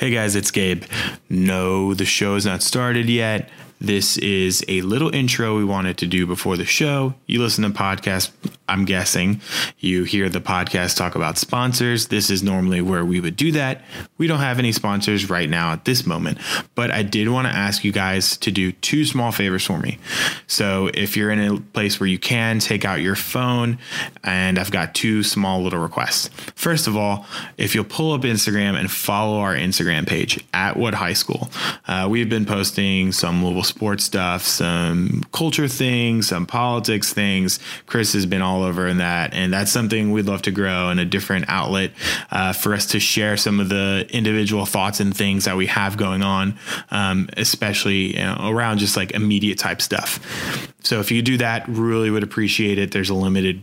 Hey guys, it's Gabe. No, the show is not started yet. This is a little intro we wanted to do before the show. You listen to podcasts, I'm guessing. You hear the podcast talk about sponsors. This is normally where we would do that. We don't have any sponsors right now at this moment, but I did want to ask you guys to do two small favors for me. So if you're in a place where you can take out your phone, and I've got two small little requests. First of all, if you'll pull up Instagram and follow our Instagram page at What High School, uh, we've been posting some Louisville sports stuff, some culture things, some politics things. Chris has been all over in that, and that's something we'd love to grow in a different outlet uh, for us to share some of the individual thoughts and things that we have going on, um, especially you know, around just like immediate type stuff. So if you do that, really would appreciate it. There's a limited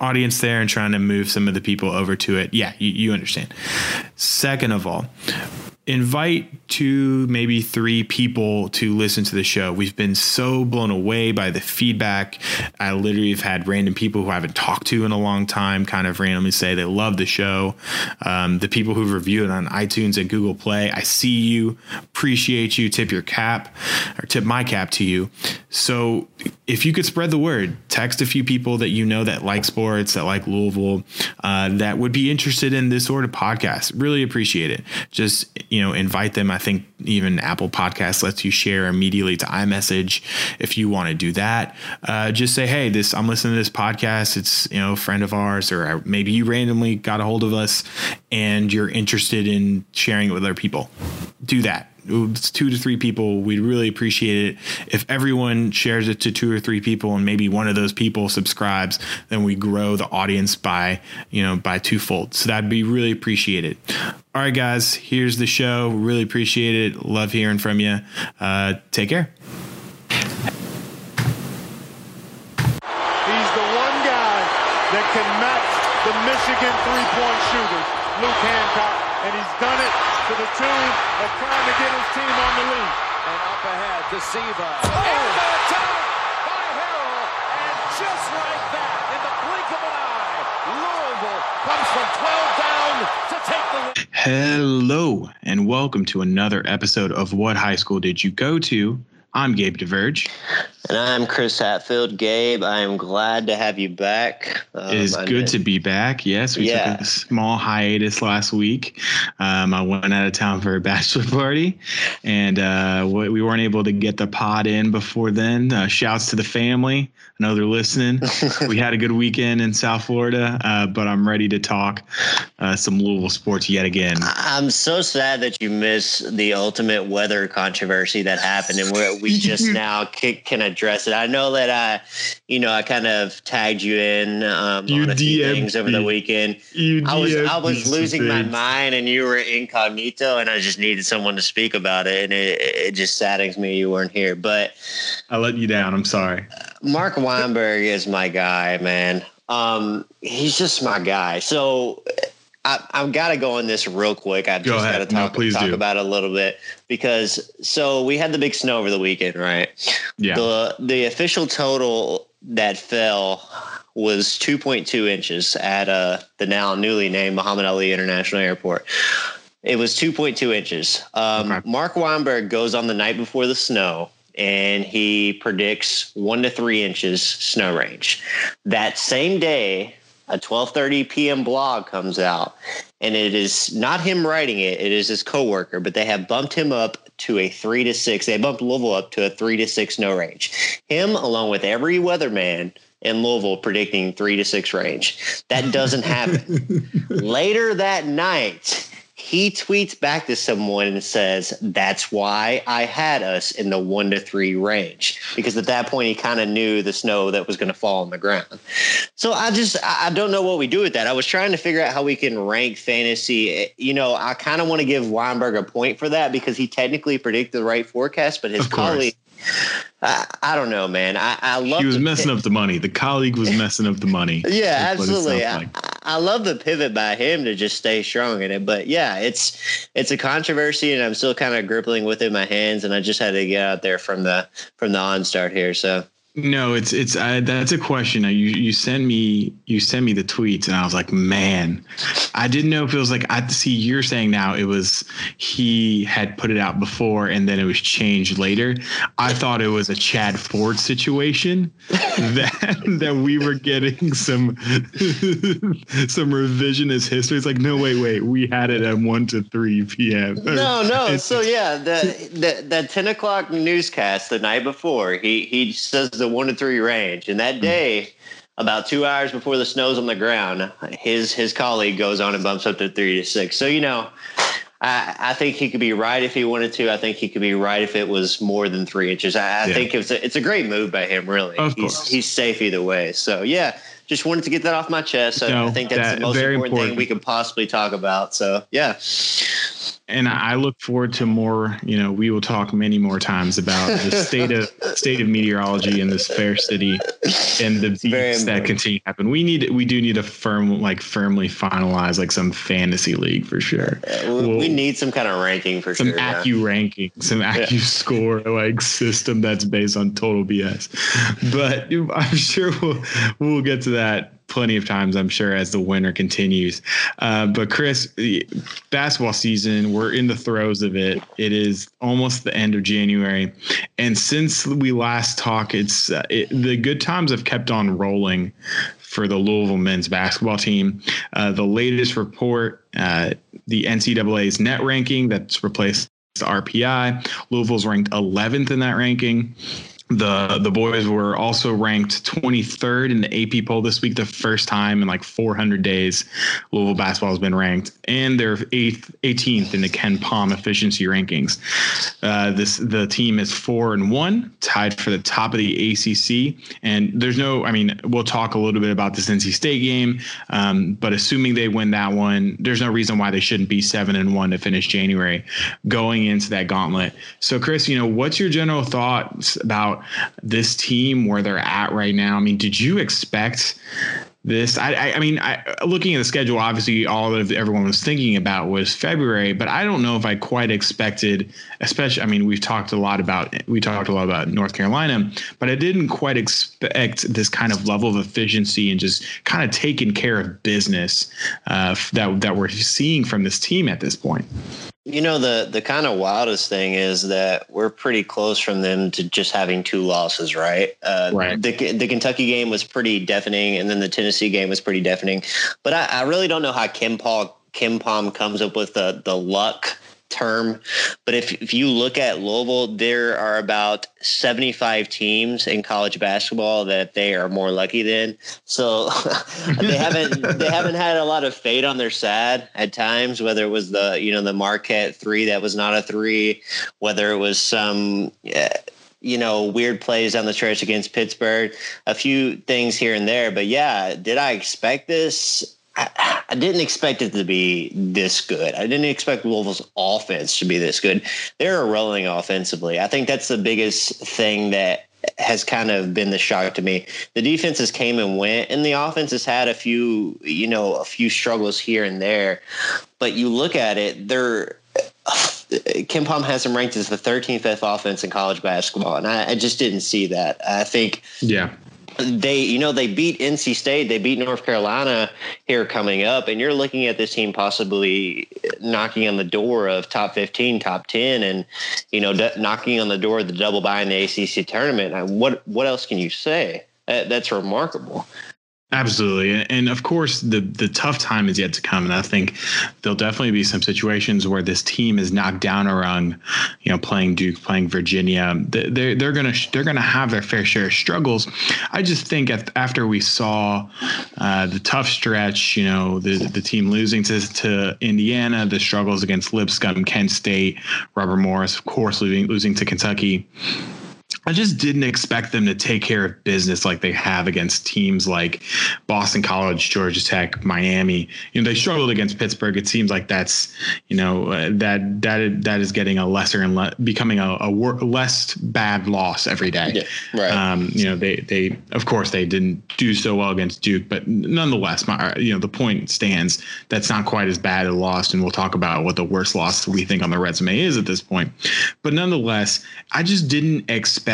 audience there and trying to move some of the people over to it. Yeah, you, you understand. Second of all, invite two, maybe three people to listen to the show. We've been so blown away by the feedback. I literally have had random people who I haven't talked to in a long time kind of randomly say they love the show. Um, the people who've reviewed it on iTunes and Google Play, I see you, appreciate you, tip your cap or tip my cap to you. So if you could spread the word, text a few people that you know that like sports, that like Louisville, uh, that would be interested in this sort of podcast. Really appreciate it. Just you know, invite them. I think even Apple Podcasts lets you share immediately to iMessage if you want to do that. Uh, just say, hey, this I'm listening to this podcast. It's you know a friend of ours, or maybe you randomly got a hold of us and you're interested in sharing it with other people. Do that it's two to three people, we'd really appreciate it. If everyone shares it to two or three people and maybe one of those people subscribes, then we grow the audience by, you know, by twofold. So that'd be really appreciated. All right, guys, here's the show. Really appreciate it. Love hearing from you. Uh, take care. He's the one guy that can match the Michigan three-point shooters, Luke Hancock, and he's done it to the tune of trying to get his team on the lead. And up ahead to Oh. And the oh. attack by Harrell. And just like that, in the blink of an eye, Louisville comes from 12 down to take the lead. Hello, and welcome to another episode of What High School Did You Go To? I'm Gabe DeVerge. And I'm Chris Hatfield. Gabe, I am glad to have you back. Um, it is I good to be back. Yes, we yeah. took a small hiatus last week. Um, I went out of town for a bachelor party, and uh, we weren't able to get the pod in before then. Uh, shouts to the family. I know they're listening. we had a good weekend in South Florida, uh, but I'm ready to talk uh, some Louisville sports yet again. I'm so sad that you missed the ultimate weather controversy that happened, and we we just now can address it. I know that I, you know, I kind of tagged you in um, you on a few things over the weekend. You I was I was losing my mind, and you were incognito, and I just needed someone to speak about it, and it, it just saddens me you weren't here. But I let you down. I'm sorry. Mark Weinberg is my guy, man. Um, he's just my guy. So I, I've got to go on this real quick. I just got to talk, no, talk about it a little bit because so we had the big snow over the weekend, right? Yeah. The the official total that fell was 2.2 inches at uh, the now newly named Muhammad Ali International Airport. It was 2.2 inches. Um, okay. Mark Weinberg goes on the night before the snow and he predicts one to three inches snow range. That same day, a 12:30 p.m. blog comes out, and it is not him writing it; it is his coworker. But they have bumped him up to a three to six. They bumped Louisville up to a three to six no range. Him, along with every weatherman in Louisville, predicting three to six range. That doesn't happen. Later that night, he tweets back to someone and says, That's why I had us in the one to three range. Because at that point, he kind of knew the snow that was going to fall on the ground. So I just, I don't know what we do with that. I was trying to figure out how we can rank fantasy. Eh, you know, I kind of want to give Weinberg a point for that because he technically predicted the right forecast, but his colleague I, I, don't know, man. I, I love. He was messing up the money. The colleague was messing up the money. yeah, absolutely. I, I, love the pivot by him to just stay strong in it. But yeah, it's it's a controversy, and I'm still kind of gripping with it in my hands. And I just had to get out there from the from the on start here. So No, it's it's uh, that's a question. You you send me you send me the tweets, and I was like, man, I didn't know if it was like I see you're saying now it was he had put it out before and then it was changed later. I thought it was a Chad Ford situation that that we were getting some some revisionist history. It's like no, wait, wait, we had it at one to three p.m. No, no. So yeah, the, the the ten o'clock newscast the night before, he he says the one to three range, and that hmm. day. About two hours before the snow's on the ground, his his colleague goes on and bumps up to three to six. So you know, I, I think he could be right if he wanted to. I think he could be right if it was more than three inches. I, I Yeah. think it's a, it's a great move by him. Really, Of he's course. he's safe either way. So yeah, just wanted to get that off my chest. I, No, I think that's that- the most very important, thing we could possibly talk about. So yeah, and I look forward to more. You know, we will talk many more times about the state of state of meteorology in this fair city and the beats that continue to happen. We need we do need to firm like firmly finalize like some fantasy league for sure. we, Well, we need some kind of ranking for some sure. yeah. AccuRanking, ranking, some Accu score like system that's based on total BS. But I'm sure we'll we'll get to that plenty of times. I'm sure as the winter continues. Uh, but Chris, basketball season, we're in the throes of it. It is almost the end of January, and since we last talked, it's uh, it, the good times have kept on rolling for the Louisville men's basketball team. Uh, the latest report, uh, the NCAA's net ranking that's replaced the RPI. Louisville's ranked 11th in that ranking. The the boys were also ranked 23rd in the AP poll this week, the first time in like 400 days Louisville basketball has been ranked, and they're eighth, 18th in the KenPom efficiency rankings. Uh, this the team is four and one, tied for the top of the ACC. And there's no, I mean, we'll talk a little bit about this NC State game, um, but assuming they win that one, there's no reason why they shouldn't be seven and one to finish January going into that gauntlet. So, Chris, you know, what's your general thoughts about this team where they're at right now? I mean, did you expect? this. I, I, I mean, I, looking at the schedule, obviously all that everyone was thinking about was February, but I don't know if I quite expected, especially. I mean, we've talked a lot about we talked a lot about North Carolina, but I didn't quite expect this kind of level of efficiency and just kind of taking care of business uh, that that we're seeing from this team at this point. You know, the the kind of wildest thing is that we're pretty close from them to just having two losses, right? Uh, Right. The the Kentucky game was pretty deafening, and then the Tennessee game was pretty deafening. But I, I really don't know how Kim Paul KenPom comes up with the the luck term. But if if you look at Louisville, there are about seventy five teams in college basketball that they are more lucky than. So they haven't they haven't had a lot of fate on their side at times. Whether it was the you know the Marquette three that was not a three, whether it was some. Uh, you know, weird plays on the stretch against Pittsburgh, a few things here and there. But yeah, did I expect this? I, didn't expect it to be this good. I didn't expect Louisville's offense to be this good. They're rolling offensively. I think that's the biggest thing that has kind of been the shock to me. The defenses came and went, and the offense has had a few, you know, a few struggles here and there. But you look at it, they're KenPom has them ranked as the 13th best offense in college basketball, and I, I just didn't see that. I think Yeah. They, you know, they beat NC State, they beat North Carolina here coming up, and you're looking at this team possibly knocking on the door of top 15, top 10, and you know, d- knocking on the door of the double bye in the ACC tournament. What what else can you say? That, that's remarkable. Absolutely, and- of course, the the tough time is yet to come, and I think there'll definitely be some situations where this team is knocked down a rung. You know, playing Duke, playing Virginia, They- they're they're gonna they're gonna have their fair share of struggles. I just think after we saw uh, the tough stretch, you know, the the team losing to to Indiana, the struggles against Lipscomb, Kent State, Robert Morris, of course, losing losing to Kentucky. I just didn't expect them to take care of business like they have against teams like Boston College, Georgia Tech, Miami. You know, they struggled against Pittsburgh. It seems like that's, you know, uh, that that that is getting a lesser and le- becoming a, a wor- less bad loss every day. right. Um, you know, they they of course they didn't do so well against Duke, but nonetheless, my, you know, the point stands. That's not quite as bad a loss, and we'll talk about what the worst loss we think on the resume is at this point. But nonetheless, I just didn't expect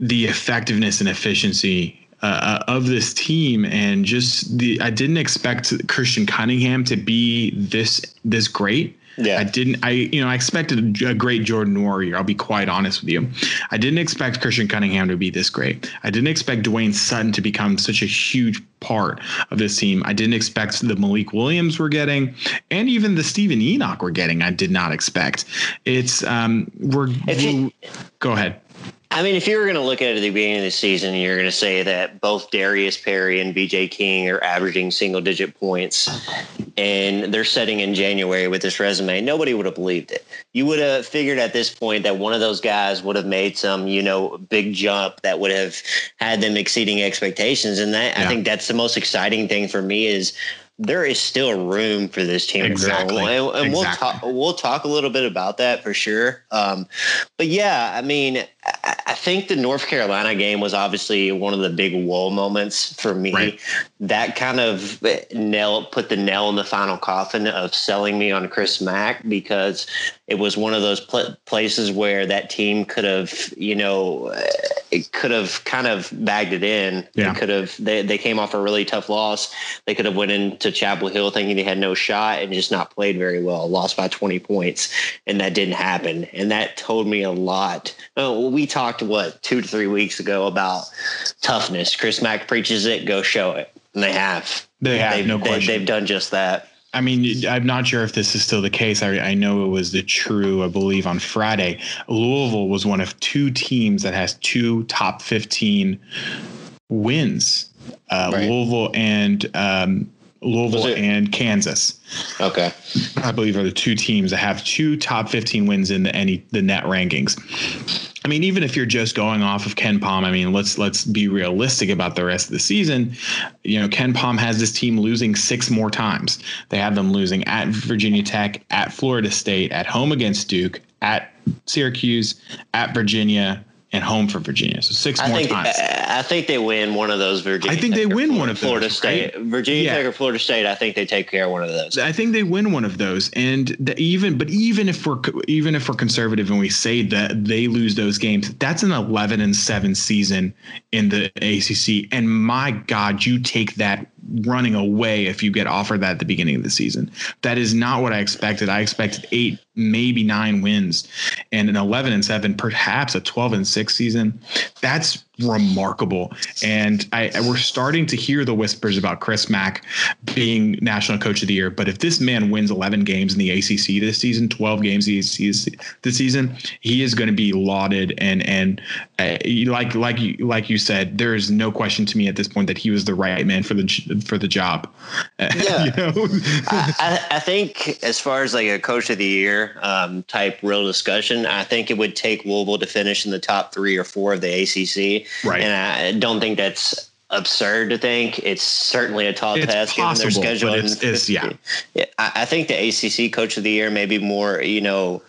the effectiveness and efficiency uh, of this team and just the I didn't expect Christen Cunningham to be this this great. Yeah. I didn't I you know I expected a great Jordan Nwora. I'll be quite honest with you. I didn't expect Christen Cunningham to be this great. I didn't expect Dwayne Sutton to become such a huge part of this team. I didn't expect the Malik Williams we're getting and even the Steven Enoch we're getting. I did not expect. It's um we're, you, we're go ahead. I mean, if you were going to look at it at the beginning of the season, and you're going to say that both Darius Perry and VJ King are averaging single digit points and they're setting in January with this resume. Nobody would have believed it. You would have figured at this point that one of those guys would have made some, you know, big jump that would have had them exceeding expectations. And that yeah. I think that's the most exciting thing for me is there is still room for this team exactly. to grow, and, and exactly. we'll talk. We'll talk a little bit about that for sure. Um, but yeah, I mean, I, think the North Carolina game was obviously one of the big whoa moments for me. Right. That kind of nail put the nail in the final coffin of selling me on Chris Mack because it was one of those pl- places where that team could have, you know, eh, it could have kind of bagged it in. Yeah. They could have. They they came off a really tough loss. They could have went into Chapel Hill thinking they had no shot and just not played very well. Lost by twenty points, and that didn't happen. And that told me a lot. Oh, we talked what two to three weeks ago about toughness. Chris Mack preaches it. Go show it, and they have. They have they've, no they, question. They've done just that. I mean, I'm not sure if this is still the case. I, I know it was the true, I believe, on Friday. Louisville was one of two teams that has two top 15 wins. Uh, Right. Louisville and um, Louisville and Kansas. Okay. I believe are the two teams that have two top 15 wins in the any the net rankings. I mean, even if you're just going off of KenPom, I mean, let's let's be realistic about the rest of the season. You know, KenPom has this team losing six more times. They have them losing at Virginia Tech, at Florida State, at home against Duke, at Syracuse, at Virginia, and home for Virginia. So six I more think times. Uh, I think they win one of those. Virginia. I think they Tech or win Florida, one of those, Florida right? State, Virginia Yeah. Tech or Florida State. I think they take care of one of those. I think they win one of those, and the, even but even if we're even if we're conservative and we say that they lose those games, that's an eleven and seven season in the ACC, and my God, you take that running away if you get offered that at the beginning of the season. That is not what I expected. I expected eight, maybe nine wins, and an eleven and seven, perhaps a twelve and six season. That's remarkable. And I, I- we're starting to hear the whispers about Chris Mack being national coach of the year. But if this man wins 11 games in the ACC this season, 12 games this season, he is going to be lauded. And and uh, like like you like you said, there is no question to me at this point that he was the right man for the for the job. Yeah. you know? I, I think as far as like a coach of the year um, type real discussion, I think it would take Louisville to finish in the top three or four of the ACC. Right. And I don't think that's absurd to think. It's certainly a tall It's task possible, given their schedule. it's- it's- yeah. I think the ACC coach of the year may be more, you know,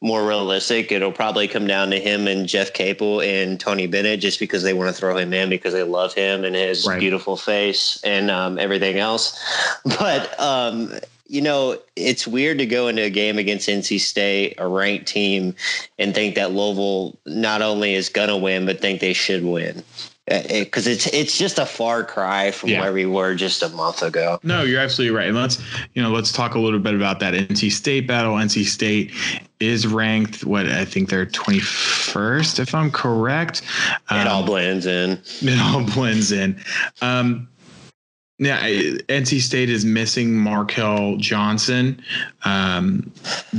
more realistic. It'll probably come down to him and Jeff Capel and Tony Bennett just because they want to throw him in because they love him and his Right. beautiful face and um, everything else. But um, you know, it's weird to go into a game against NC State, a ranked team, and think that Louisville not only is going to win, but think they should win. Because it's it's just a far cry from Yeah. where we were just a month ago. No, you're absolutely right. And let's you know let's talk a little bit about that NC State battle. NC State is ranked what I think they're 21st, if I'm correct. It all Um, blends in. it all blends in. Um, yeah, NC State is missing Markell Johnson. Um,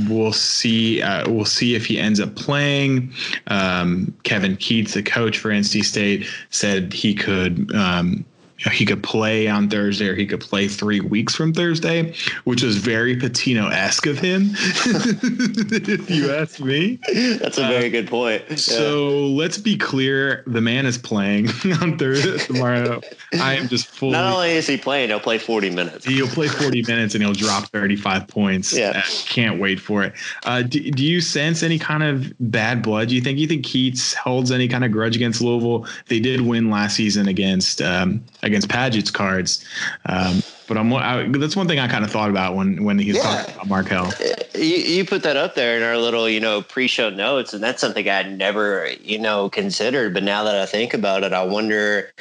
we'll see. Uh, we'll see if he ends up playing. Um, Kevin Keatts, the coach for NC State, said he could. Um, he could play on Thursday, or he could play three weeks from Thursday, which was very Pitino esque of him, if you ask me. That's a very good point. Yeah. Uh, So let's be clear: the man is playing on Thursday tomorrow. I am just fully. not only is he playing, he'll play 40 minutes. He'll play 40 minutes and he'll drop 35 points. Yeah. Uh, can't wait for it. Uh, do, do you sense any kind of bad blood? Do you think you think Keatts holds any kind of grudge against Louisville? They did win last season against um, against against Padgett's cards. Um, but I'm I, that's one thing I kind of thought about when when he's yeah. talking about Markell. You, you put that up there in our little you know pre-show notes, and that's something I'd never you know considered. But now that I think about it, I wonder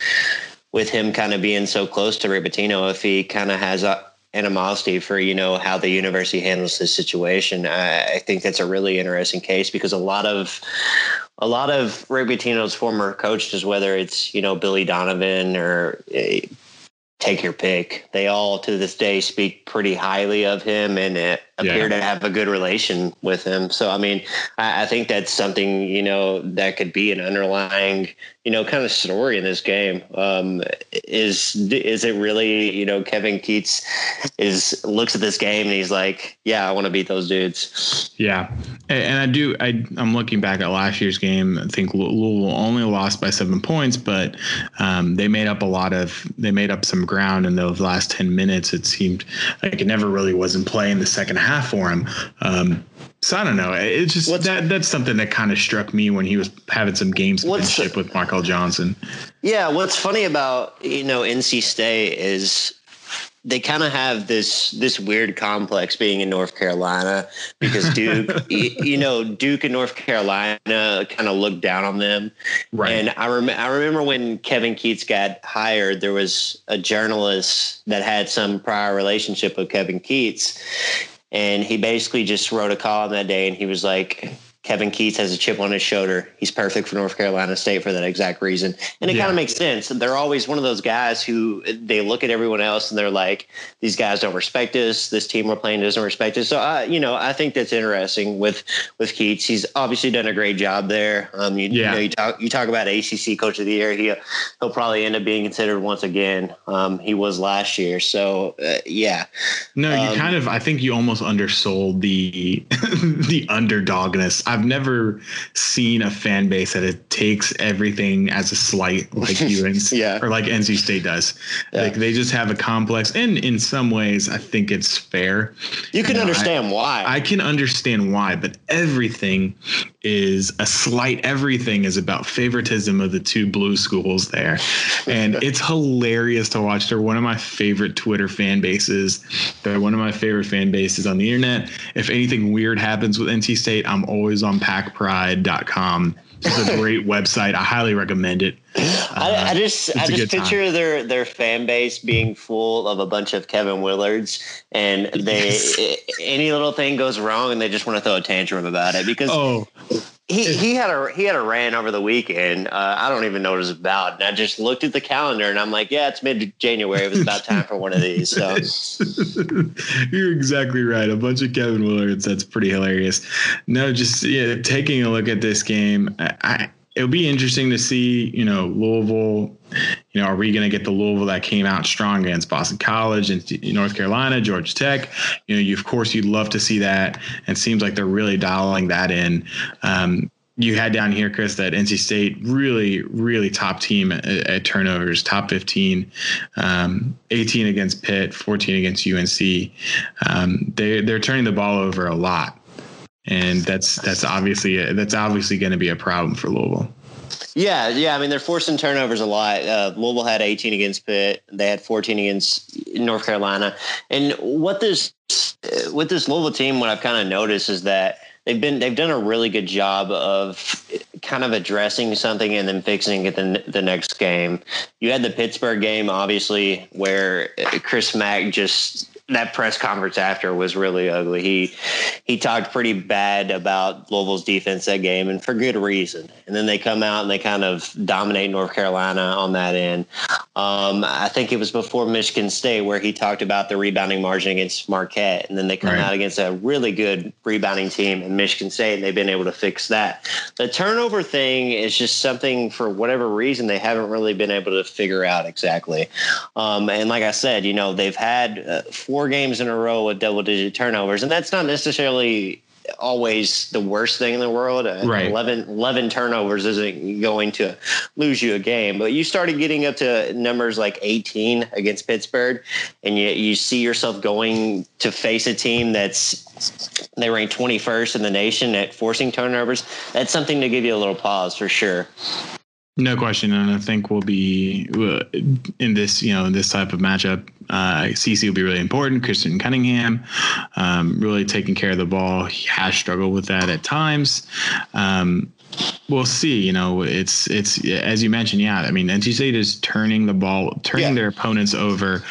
with him kind of being so close to Rick Pitino, if he kind of has a animosity for you know how the university handles this situation. I, I, think that's a really interesting case because a lot of a lot of Rick Pitino's former coaches, whether it's you know Billy Donovan or uh, take your pick, they all to this day speak pretty highly of him and uh, appear yeah. to have a good relation with him. So I mean, I, I think that's something you know that could be an underlying you know, kind of story in this game. Um, is is it really, you know, Kevin Keatts is looks at this game and he's like, yeah, I want to beat those dudes. Yeah, and I do. I I'm looking back at last year's game. I think Louisville only lost by seven points, but um, they made up a lot of they made up some ground in those last ten minutes. It seemed like it never really was in play in the second half for him. Um, so I don't know. It's just what's, that that's something that kind of struck me when he was having some gamesmanship with Markell Johnson. Yeah, what's funny about you know NC State is they kind of have this this weird complex being in North Carolina because Duke, you, you, know, Duke and North Carolina kind of look down on them. Right. And I rem- I remember when Kevin Keatts got hired, there was a journalist that had some prior relationship with Kevin Keatts, and he basically just wrote a column that day and he was like, Kevin Keatts has a chip on his shoulder. He's perfect for North Carolina State for that exact reason. And it yeah. kind of makes sense. They're always one of those guys who they look at everyone else and they're like, these guys don't respect us. This team we're playing doesn't respect us. So, I, you know, I think that's interesting with with Keatts. He's obviously done a great job there. Um, you, yeah. you know, you talk you talk about ACC Coach of the Year. He he'll probably end up being considered once again. Um, he was last year. So, uh, yeah. No, you um, kind of. I think you almost undersold the the underdogness. I've never seen a fan base that it takes everything as a slight like UNC yeah. or like NC State does. Yeah. Like they just have a complex, and in some ways, I think it's fair. You can you know, understand I, why. I can understand why, but everything is a slight. Everything is about favoritism of the two blue schools there, and it's hilarious to watch. They're one of my favorite Twitter fan bases. They're one of my favorite fan bases on the internet. If anything weird happens with NC State, I'm always on packpride.com. It's a great website. I highly recommend it. Uh, I, I, just I just picture time. their their fan base being full of a bunch of Kevin Willards, and they yes. any little thing goes wrong, and they just want to throw a tantrum about it because oh he, he had a he had a rant over the weekend. Uh, I don't even know what it was about, and I just looked at the calendar and I'm like, yeah, it's mid January. It was about time for one of these. So you're exactly right. A bunch of Kevin Willards. That's pretty hilarious. No, just yeah, taking a look at this game, I, it'll be interesting to see. You know, Louisville you know, are we going to get the Louisville that came out strong against Boston College and North Carolina, Georgia Tech? You know, you of course you'd love to see that, and seems like they're really dialing that in. Um, you had down here, Chris, that NC State really, really top team at, at turnovers, top 15, um, 18 against Pitt, 14 against UNC. Um, they they're turning the ball over a lot, and that's that's obviously that's obviously going to be a problem for Louisville. Yeah, yeah. I mean, they're forcing turnovers a lot. Uh, Louisville had 18 against Pitt. They had 14 against North Carolina. And what this with this Louisville team, what I've kind of noticed is that they've been they've done a really good job of kind of addressing something and then fixing it the, the next game. You had the Pittsburgh game, obviously, where Chris Mack just that press conference after was really ugly. He he talked pretty bad about Louisville's defense that game, and for good reason. And then they come out and they kind of dominate North Carolina on that end. Um, I think it was before Michigan State where he talked about the rebounding margin against Marquette, and then they come right. out against a really good rebounding team in Michigan State, and they've been able to fix that. The turnover thing is just something for whatever reason they haven't really been able to figure out exactly. Um, and like I said, you know they've had uh, four four games in a row with double digit turnovers, and that's not necessarily always the worst thing in the world. Uh, right. 11, 11 turnovers isn't going to lose you a game, but you started getting up to numbers like 18 against Pittsburgh, and you, you see yourself going to face a team that's they rank 21st in the nation at forcing turnovers. That's something to give you a little pause for sure. No question, and I think we'll be in this, you know, in this type of matchup. Uh, CC will be really important. Christen Cunningham, um, really taking care of the ball. He has struggled with that at times. Um, we'll see. You know, it's it's as you mentioned. Yeah, I mean, NC State is turning the ball, turning yeah. their opponents over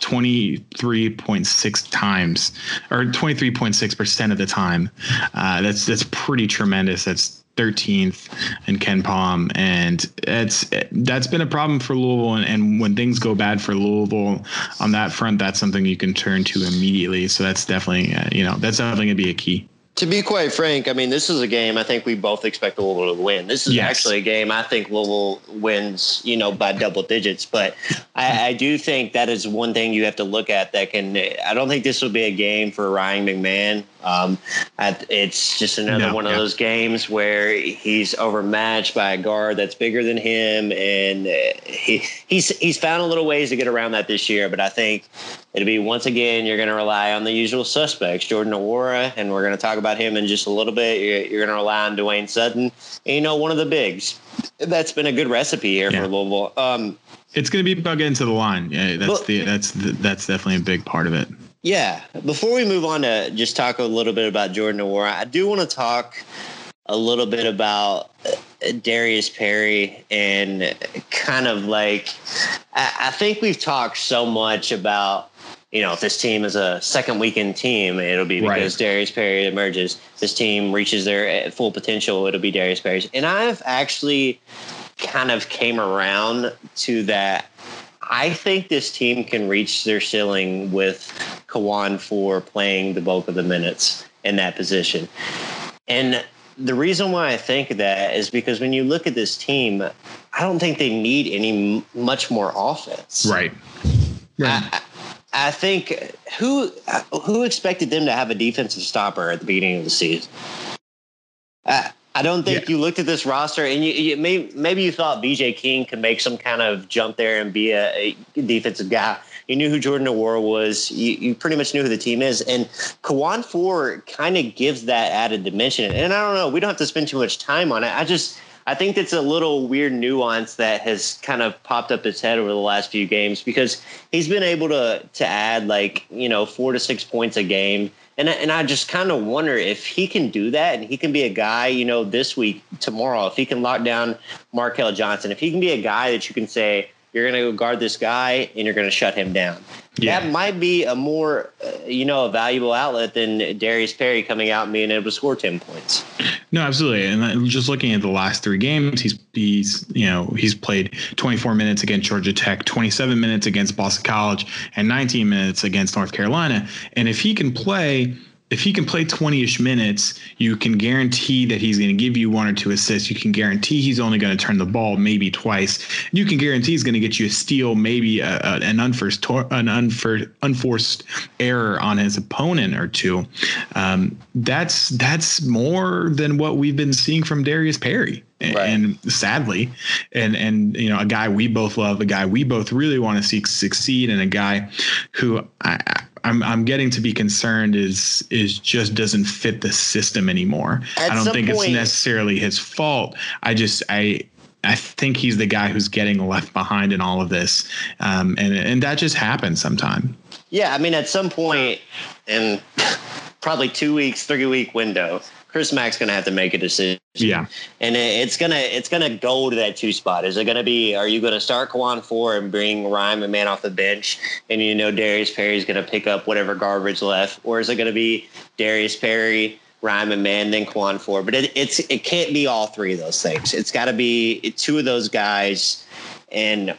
twenty three point six times, or twenty three point six percent of the time. Uh, that's that's pretty tremendous. That's 13th and KenPom. and it's that's been a problem for Louisville. And, and, when things go bad for Louisville on that front, that's something you can turn to immediately. So that's definitely uh, you know that's definitely gonna be a key to be quite frank, I mean, this is a game I think we both expect Louisville to win. This is yes. actually a game I think Louisville wins, you know, by double digits. But I, I, do think that is one thing you have to look at that can. I don't think this will be a game for Ryan McMahon. Um, it's just another no, one of those games where he's overmatched by a guard that's bigger than him, and he he's he's found a little ways to get around that this year. But I think it'll be once again you're going to rely on the usual suspects, Jordan Nwora, and we're going to talk about him in just a little bit. You're, you're going to rely on Dwayne Sutton, and you know one of the bigs. That's been a good recipe here yeah. for Louisville. Um, it's going to be about getting to the line. Yeah, that's but, the that's the, that's definitely a big part of it. Yeah. Before we move on to just talk a little bit about Jordan Nwora, I do want to talk a little bit about uh, Darius Perry and kind of like I think we've talked so much about you know, if this team is a second weekend team, it'll be because right. Darius Perry emerges. This team reaches their uh, full potential, it'll be Darius Perry's. And I've actually kind of came around to that. I think this team can reach their ceiling with Khwan Fore playing the bulk of the minutes in that position. And the reason why I think that is because when you look at this team, I don't think they need any much more offense. Right. Right. I, I think who who expected them to have a defensive stopper at the beginning of the season? I, don't think yeah. you looked at this roster and you, you may, maybe you thought VJ King could make some kind of jump there and be a, a defensive guy. You knew who Jordan Nwora was. You, you, pretty much knew who the team is. And Khwan Fore kind of gives that added dimension. And I don't know, we don't have to spend too much time on it. I just I think that's a little weird nuance that has kind of popped up its head over the last few games because he's been able to to add like you know four to six points a game, and and I just kind of wonder if he can do that and he can be a guy you know this week tomorrow if he can lock down Markell Johnson if he can be a guy that you can say you're going to go guard this guy and you're going to shut him down. Yeah. That might be a more, uh, you know, a valuable outlet than Darius Perry coming out and being able to score 10 points. No, absolutely. And just looking at the last three games, he's, he's, you know, he's played 24 minutes against Georgia Tech, 27 minutes against Boston College, and 19 minutes against North Carolina. And if he can play, if he can play 20-ish minutes, you can guarantee that he's going to give you one or two assists. You can guarantee he's only going to turn the ball maybe twice. You can guarantee he's going to get you a steal, maybe a, a, an unforced an unfor, unforced error on his opponent or two. Um, that's that's more than what we've been seeing from Darius Perry. Right. And sadly, and and you know, a guy we both love, a guy we both really want to see succeed, and a guy who I, I'm I'm getting to be concerned is is just doesn't fit the system anymore. At I don't think point, it's necessarily his fault. I just I I think he's the guy who's getting left behind in all of this, um, and and that just happens sometime. Yeah, I mean, at some point in probably two weeks, three week window, Chris Mack's going to have to make a decision. Yeah, and it's gonna it's gonna go to that two spot. Is it going to be? Are you going to start Khwan Fore and bring Rhyme Ryan Man off the bench, and you know Darius Perry's going to pick up whatever garbage left, or is it going to be Darius Perry? Rhyme Ryan Man, then Khwan Fore, but it, it's it can't be all three of those things. It's got to be two of those guys, and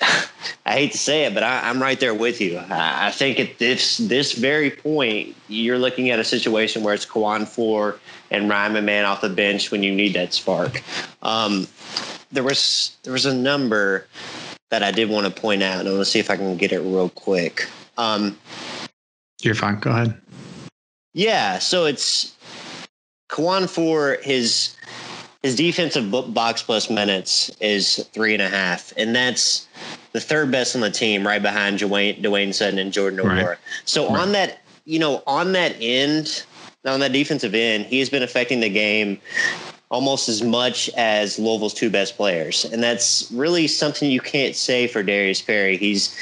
I hate to say it, but I, am right there with you. I, I, think at this this very point, you're looking at a situation where it's Khwan Fore and Ryan Man off the bench when you need that spark. Um, there was there was a number that I did want to point out, and let's see if I can get it real quick. Um, you're fine. Go ahead. Yeah, so it's Khwan Fore his his defensive box plus minutes is three and a half, and that's the third best on the team, right behind Dwayne, Dwayne Sutton and Jordan Nwora. Right. So right. on that, you know, on that end, on that defensive end, he has been affecting the game almost as much as Louisville's two best players, and that's really something you can't say for Darius Perry. He's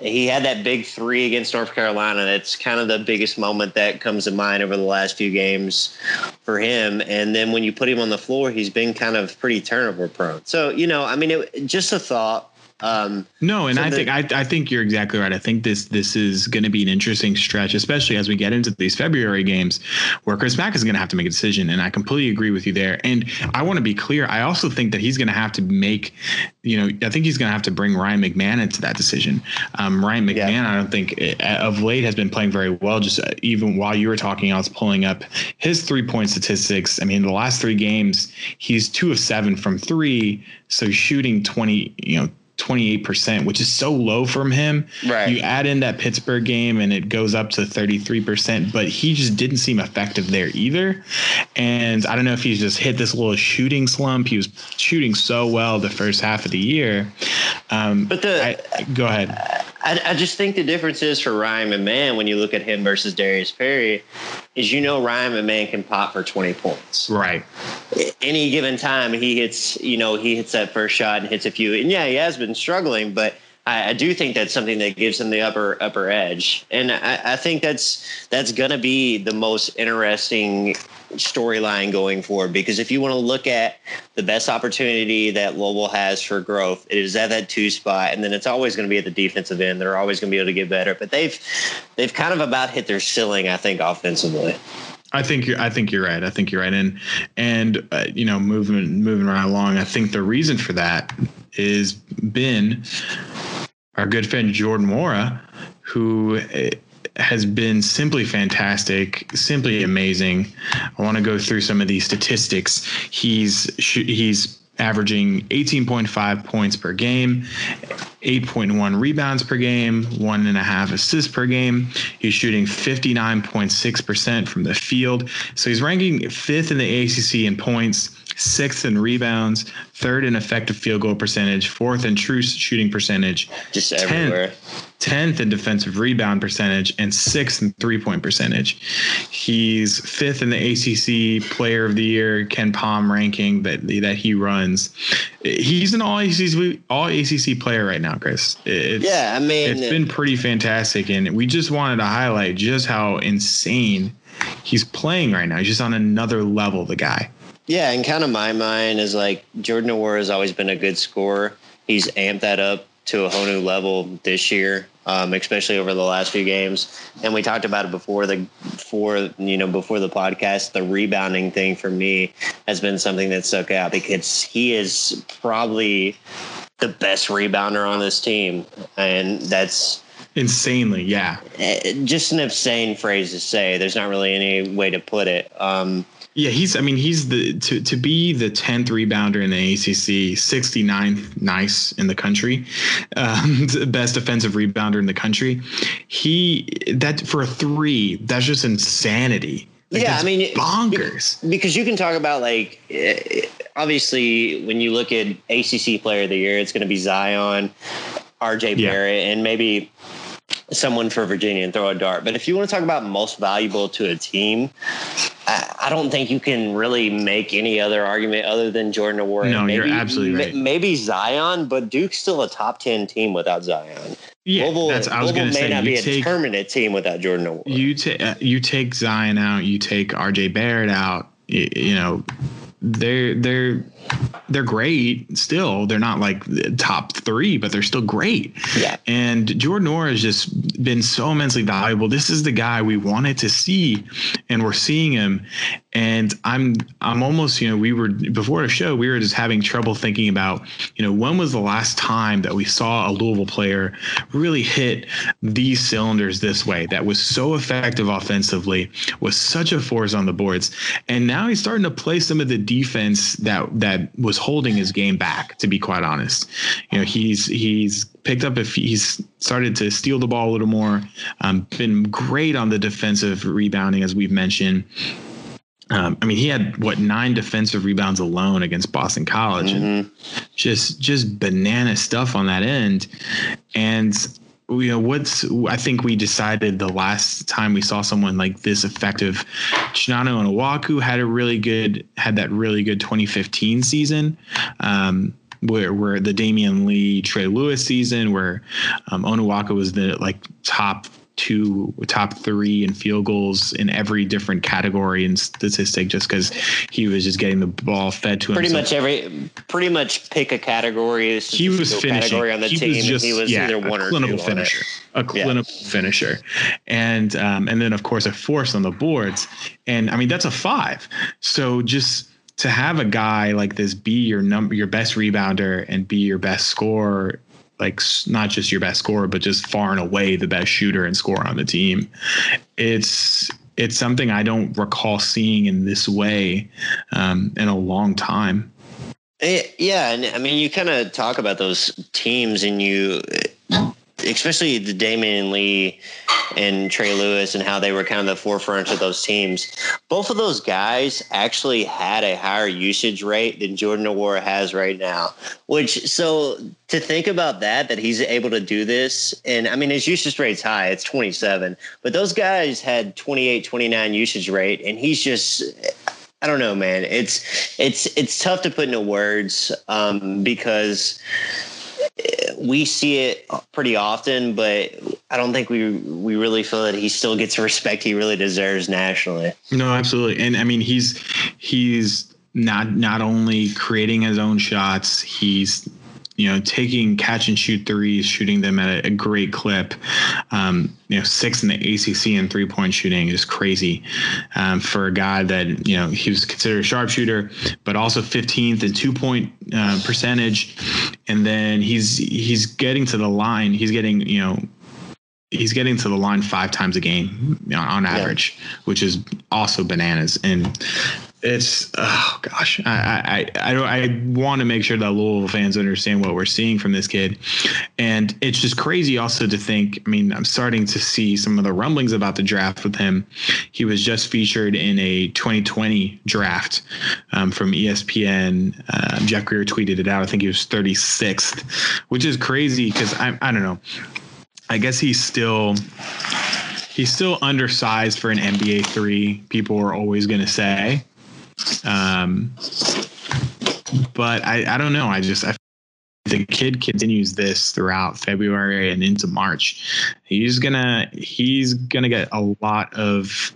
he had that big three against North Carolina. That's kind of the biggest moment that comes to mind over the last few games for him. And then when you put him on the floor, he's been kind of pretty turnover prone. So you know, I mean, it, just a thought. Um, no, and so I the- think I, I think you're exactly right. I think this this is going to be an interesting stretch, especially as we get into these February games, where Chris Mack is going to have to make a decision. And I completely agree with you there. And I want to be clear. I also think that he's going to have to make, you know, I think he's going to have to bring Ryan McMahon into that decision. Um, Ryan McMahon, Yeah. I don't think uh, of late has been playing very well. Just uh, even while you were talking, I was pulling up his three point statistics. I mean, the last three games, he's two of seven from three, so shooting twenty, you know. 28%, which is so low from him. Right. You add in that Pittsburgh game and it goes up to 33%, but he just didn't seem effective there either. And I don't know if he's just hit this little shooting slump. He was shooting so well the first half of the year. Um, But the- I, go ahead. I, I just think the difference is for Ryan McMahon when you look at him versus Darius Perry, is you know Ryan McMahon can pop for twenty points. Right. any given time he hits you know he hits that first shot and hits a few and yeah he has been struggling but I, I do think that's something that gives him the upper upper edge and I, I think that's that's gonna be the most interesting storyline going forward because if you want to look at the best opportunity that Louisville has for growth it is at that two spot and then it's always going to be at the defensive end they're always going to be able to get better but they've they've kind of about hit their ceiling I think offensively I think you're. I think you're right. I think you're right. And and uh, you know, moving moving right along. I think the reason for that is been our good friend Jordan Nwora, who uh, has been simply fantastic, simply amazing. I want to go through some of these statistics. He's he's averaging 18.5 points per game, 8.1 rebounds per game, one and a half assists per game. He's shooting 59.6% from the field. So he's ranking fifth in the ACC in points, sixth in rebounds, third in effective field goal percentage, fourth in true shooting percentage, just 10th everywhere 10th in defensive rebound percentage and sixth in three point percentage. He's fifth in the ACC Player of the Year KenPom ranking that that he runs. He's an all ACC all ACC player right now, Chris. It's, Yeah, I mean- it's been pretty fantastic, and we just wanted to highlight just how insane he's playing right now. He's just on another level. The guy. Yeah, and kind of my mind is like Jordan Nwora has always been a good scorer. He's amped that up to a whole new level this year, um, especially over the last few games. And we talked about it before the before you know before the podcast. The rebounding thing for me has been something that stuck out because he is probably the best rebounder on this team, and that's Insanely, yeah. eh, just an insane phrase to say. There's not really any way to put it. Um, Yeah, he's. I mean, he's the to to be the tenth rebounder in the ACC, 69th nice in the country, um, best defensive rebounder in the country. He that for a three, that's just insanity. Like, Yeah, I mean, bonkers. because you can talk about like eh, obviously when you look at ACC Player of the Year, it's going to be Zion, RJ Yeah. Barrett, and maybe someone for Virginia and throw a dart. But if you want to talk about most valuable to a team, I, I don't think you can really make any other argument other than Jordan Nwora. No, you're maybe, absolutely right. Maybe Zion, but Duke's still a top ten team without Zion. Yeah, Louisville, that's. I was going to say. may not be you a take team without Jordan Nwora. you take uh, you take Zion out, you take RJ Barrett out. You, you know, they're they're they're great still. They're not like the top three, but they're still great. Yeah. And Jordan Nwora has just been so immensely valuable. This is the guy we wanted to see, and we're seeing him. And I'm I'm almost you know we were before the show we were just having trouble thinking about you know when was the last time that we saw a Louisville player really hit these cylinders this way that was so effective offensively was such a force on the boards and now he's starting to play some of the defense that that was holding his game back to be quite honest. You know he's he's picked up if he's started to steal the ball a little more um, been great on the defensive rebounding as we've mentioned. Um, I mean, he had what nine defensive rebounds alone against Boston College, and just just banana stuff on that end. And you know what's I think we decided the last time we saw someone like this effective. Chinanu Onuaku had a really good had that really good 2015 season. Um, where, where the Damion Lee Trey Lewis season, where um, Onuaku was the like top two, top three in field goals in every different category and statistic, just because he was just getting the ball fed to him. Pretty much every, pretty much pick a category. He was finishing. on the he team. Was just, he was yeah, either one a or clinical two finisher, a clinical Yeah. finisher, and um, and then of course a force on the boards. And I mean that's a five. So just to have a guy like this be your number, your best rebounder, and be your best scorer like not just your best scorer, but just far and away the best shooter and scorer on the team. It's it's something I don't recall seeing in this way um, in a long time. Eh, Yeah, and I mean, you kind of talk about those teams, and you, especially the Damion Lee and Trey Lewis, and how they were kind of the forefront of those teams. Both of those guys actually had a higher usage rate than Jordan Nwora has right now. Which, so to think about that, that he's able to do this, and I mean, his usage rate's high; it's twenty seven. But those guys had 28, 29 usage rate, and he's just I don't know, man. It's it's it's tough to put into words um, because we see it pretty often, but I don't think we we really feel that he still gets the respect he really deserves nationally. No, absolutely. And I mean, he's he's not not only creating his own shots, he's you know taking catch and shoot threes, shooting them at a, a great clip. Um, you know, six in the ACC in three point shooting is crazy um, for a guy that you know he was considered a sharpshooter, but also 15th in two point uh, percentage, and then he's he's getting to the line. He's getting you know he's getting to the line five times a game on, average, which is also bananas. And it's oh gosh, I I I, don't- I want to make sure that Louisville fans understand what we're seeing from this kid, and it's just crazy also to think. I mean, I'm starting to see some of the rumblings about the draft with him. He was just featured in a 2020 draft um, from ESPN. Um, Jeff Greer tweeted it out. I think he was 36th, which is crazy because I I don't know. I guess he's still he's still undersized for an NBA three. People are always going to say, um, but I I don't know. I just I, the kid continues this throughout February and into March. He's gonna he's gonna get a lot of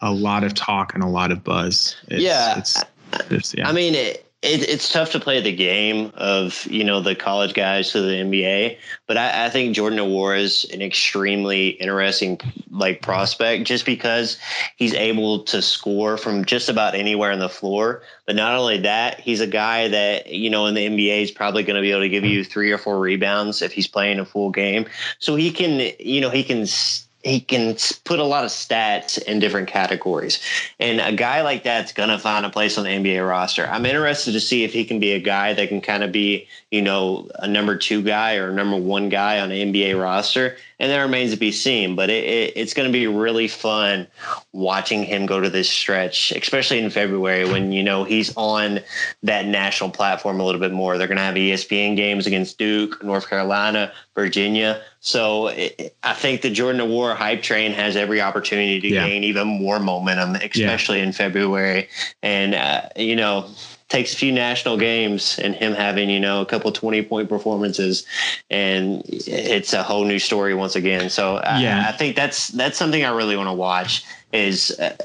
a lot of talk and a lot of buzz. It's, Yeah. it's, it's yeah. I mean, it, it, it's tough to play the game of you know the college guys to the NBA, but I, I think Jordan Nwora is an extremely interesting like prospect just because he's able to score from just about anywhere on the floor. But not only that, he's a guy that you know in the NBA is probably going to be able to give you three or four rebounds if he's playing a full game. So he can you know he can. s- he can put a lot of stats in different categories. And a guy like that's going to find a place on the NBA roster. I'm interested to see if he can be a guy that can kind of be, you know, a number two guy or a number one guy on an NBA roster. And that remains to be seen. But it, it, it's going to be really fun watching him go to this stretch, especially in February when, you know, he's on that national platform a little bit more. They're going to have ESPN games against Duke, North Carolina, Virginia. So it, I think the Jordan Nwora hype train has every opportunity to Yeah. gain even more momentum, especially in February. And, uh, you know, takes a few national games and him having, you know, a couple 20 point performances and it's a whole new story once again. So I- Yeah. I, think that's, that's something I really want to watch is uh,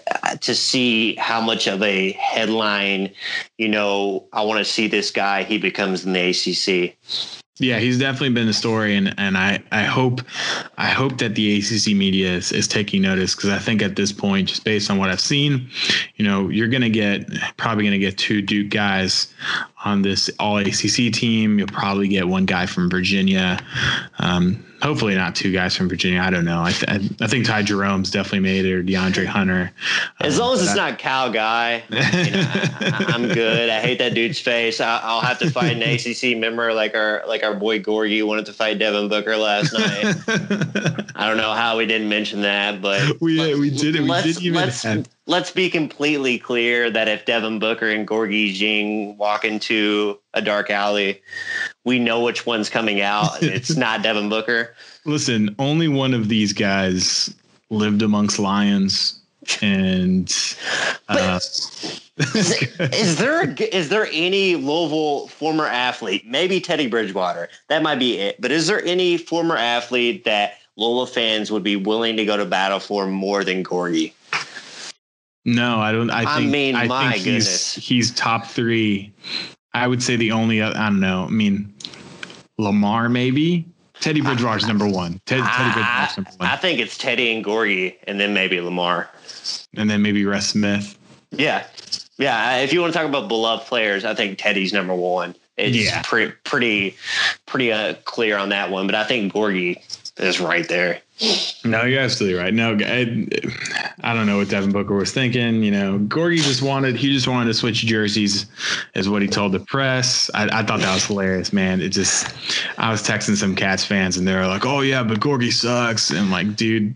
to see how much of a headline, you know, I want to see this guy, he becomes in the ACC. Yeah, he's definitely been the story, and and I I hope I hope that the ACC media is, is taking notice because I think at this point, just based on what I've seen, you know, you're gonna get probably gonna get two Duke guys on this All ACC team. You'll probably get one guy from Virginia. Um, hopefully, not two guys from Virginia. I don't know. I th- I think Ty Jerome's definitely made it, or DeAndre Hunter. As Um, long as it's I- not Kyle Guy, you know, I, I'm good. I hate that dude's face. I, I'll have to fight an ACC member like our like our boy Gorgui wanted to fight Devin Booker last night. I don't know how we didn't mention that, but We- we didn't- we Let's didn't even let's have- let's be completely clear that if Devin Booker and Gorgui Dieng walk into a dark alley, we know which one's coming out. It's not Devin Booker. Listen, only one of these guys lived amongst lions, and uh, is there a, is there any Louisville former athlete? Maybe Teddy Bridgewater. That might be it. But is there any former athlete that Louisville fans would be willing to go to battle for more than Gorgui? no, I don't. I think, I mean, I my think goodness. he's he's top three. I would say the only. I don't know. I mean, Lamar maybe. Teddy ah. Bridgewater's number one. Ted, Teddy I, Bridgewater's number one. I think it's Teddy and Gorgui, and then maybe Lamar. and then maybe Russ Smith. Yeah, yeah. Uh, if you want to talk about beloved players, I think Teddy's number one. It's Yeah. pretty, pretty, pretty uh, clear on that one. But I think Gorgui is right there. No, you're absolutely right. No, I, I don't know what Devin Booker was thinking. You know, Gorgui just wanted he just wanted to switch jerseys, is what he told the press. I, I thought that was hilarious, man. It just I was texting some Cats fans and they were like, "Oh yeah, but Gorgui sucks." And I'm like, dude,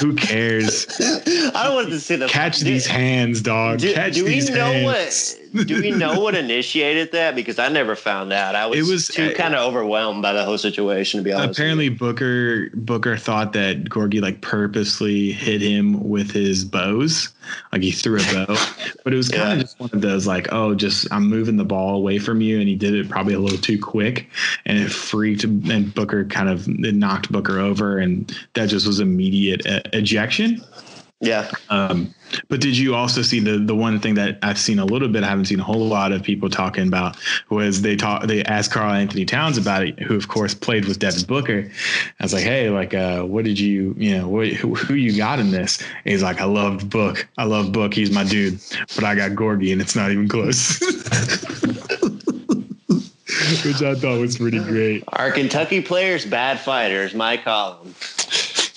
who cares? I wanted to see the Catch these hands, dog. Do, Catch do we these know hands. what? Do we know what initiated that? Because I never found out. I was, It was- too uh, kind of overwhelmed by the whole situation. To be honest, Apparently, Booker Booker thought that Gorgui like purposely hit him with his bows, like he threw a bow. but it was kind Yeah. of just one of those like, oh, just I'm moving the ball away from you, and he did it probably a little too quick, and it freaked and Booker kind of it knocked Booker over, and that just was immediate ejection. Yeah. Um, but did you also see the the one thing that I've seen a little bit, I haven't seen a whole lot of people talking about was they talk they asked Karl-Anthony Towns about it, who of course played with Devin Booker. I was like, hey, like, uh, what did you, you know, what, who, who you got in this? And he's like, I loved Book, I love Book, he's my dude, but I got Gorgui, and it's not even close. Which I thought was pretty great. Our Kentucky players, bad fighters. My column.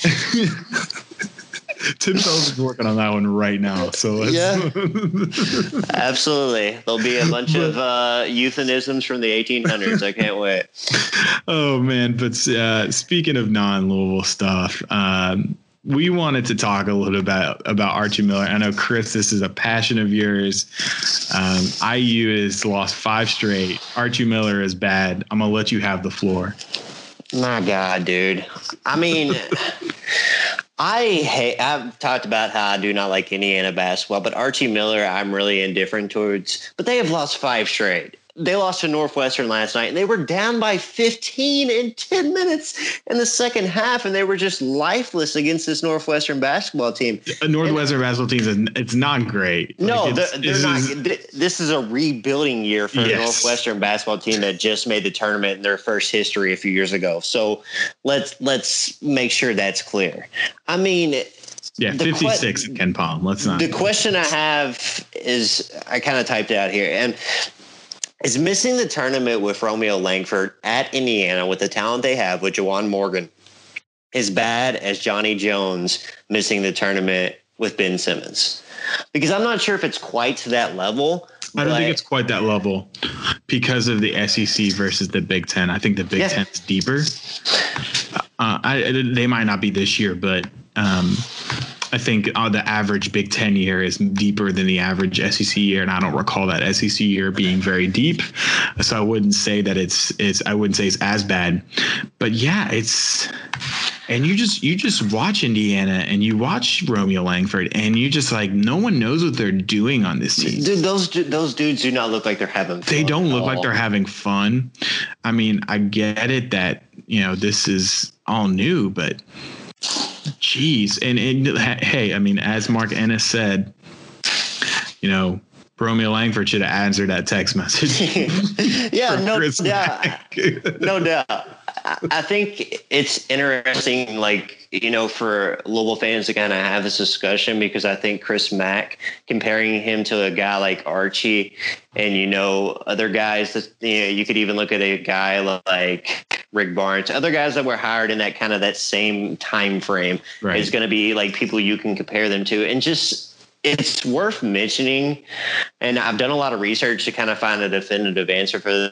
Tim Fells is working on that one right now. So Yeah. Absolutely. There'll be a bunch of uh, euphemisms from the 1800s. I can't wait. Oh man, but uh, speaking of non-Louisville stuff, um, we wanted to talk a little about about Archie Miller. I know Chris, this is a passion of yours. Um, IU has lost five straight. Archie Miller is bad. I'm gonna let you have the floor. My God, dude. I mean, I hate. I've talked about how I do not like Indiana basketball, but Archie Miller, I'm really indifferent towards. But they have lost five straight. They lost to Northwestern last night, and they were down by 15 in 10 minutes in the second half, and they were just lifeless against this Northwestern basketball team. A Northwestern basketball team it's not great. No, Like, they're, they're this not. is- this is a rebuilding year for a Northwestern basketball team that just made the tournament in their first history a few years ago. So let's let's make sure that's clear. I mean, yeah, the que- 56 at KenPom. Let's not. the question I have is I kind of typed it out here and is missing the tournament with Romeo Langford at Indiana with the talent they have with Juwan Morgan as bad as Johnny Jones missing the tournament with Ben Simmons? Because I'm not sure if it's quite to that level. I don't think it's quite that level because of the SEC versus the Big Ten. I think the Big Yeah. Ten is deeper. Uh, I, they might not be this year, but um, I think uh, the average Big Ten year is deeper than the average SEC year, and I don't recall that SEC year being very deep. So I wouldn't say that it's it's I wouldn't say it's as bad, but yeah, it's. And you just you just watch Indiana and you watch Romeo Langford and you just like no one knows what they're doing on this team. Dude, those those dudes do not look like they're having. They don't look like they're having fun. I mean, I get it that you know this is all new, but geez, and, and hey, I mean, as Mark Ennis said, you know, Romeo Langford should have answered that text message. yeah, no, yeah, no doubt. I, I think it's interesting, like you know, for Louisville fans to kind of have this discussion because I think Chris Mack comparing him to a guy like Archie, and you know, other guys that you know, you could even look at a guy like Rick Barnes, other guys that were hired in that kind of that same time frame Right. is going to be like people you can compare them to, and just it's worth mentioning. And I've done a lot of research to kind of find a definitive answer for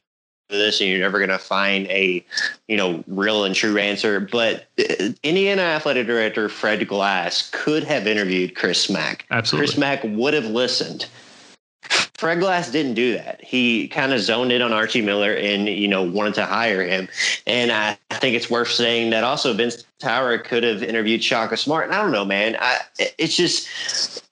this, and you're never going to find a you know real and true answer. But uh, Indiana athletic director Fred Glass could have interviewed Chris Mack. Absolutely. Chris Mack would have listened. Fred Glass didn't do that. He kind of zoned in on Archie Miller and you know wanted to hire him. And I, think it's worth saying that also Vince Tyra could have interviewed Shaka Smart. And I don't know, man. I it's just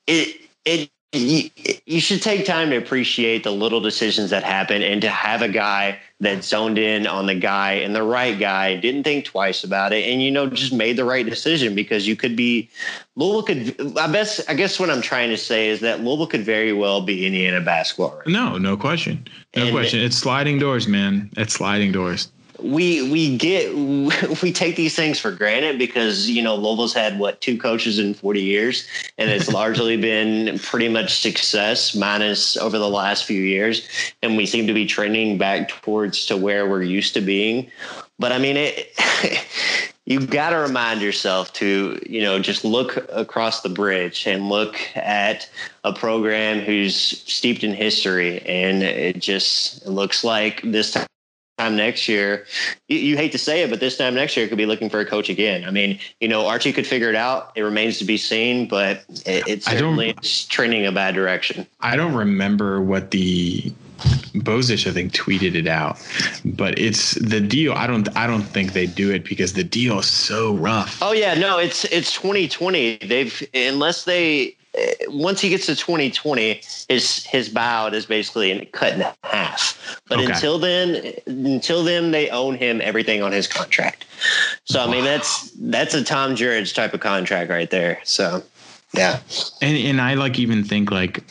it it you, you should take time to appreciate the little decisions that happen and to have a guy that zoned in on the guy and the right guy didn't think twice about it and you know just made the right decision because you could be Louisville could I guess I guess what I'm trying to say is that Louisville could very well be Indiana basketball right No, no question. No And- question. It's sliding doors, man. It's sliding doors. We we get we take these things for granted because you know Louisville's had what two coaches in 40 years and it's largely been pretty much success minus over the last few years and we seem to be trending back towards to where we're used to being. But I mean it you've got to remind yourself to you know just look across the bridge and look at a program who's steeped in history and it just looks like this time next year, you, you hate to say it, but this time next year could be looking for a coach again. I mean, you know, Archie could figure it out. It remains to be seen, but it, it I don't- certainly is trending a bad direction. I don't remember what the Bozich, I think, tweeted it out, but it's the deal. I don't, I don't think they do it because the deal is so rough. Oh yeah, no, it's it's 2020. They've unless they once he gets to 2020, his his buyout is basically cut in half. But Okay. until then, until then, they own him everything on his contract. So I mean, that's that's a Tom Jurich type of contract right there. So yeah. And and I like even think like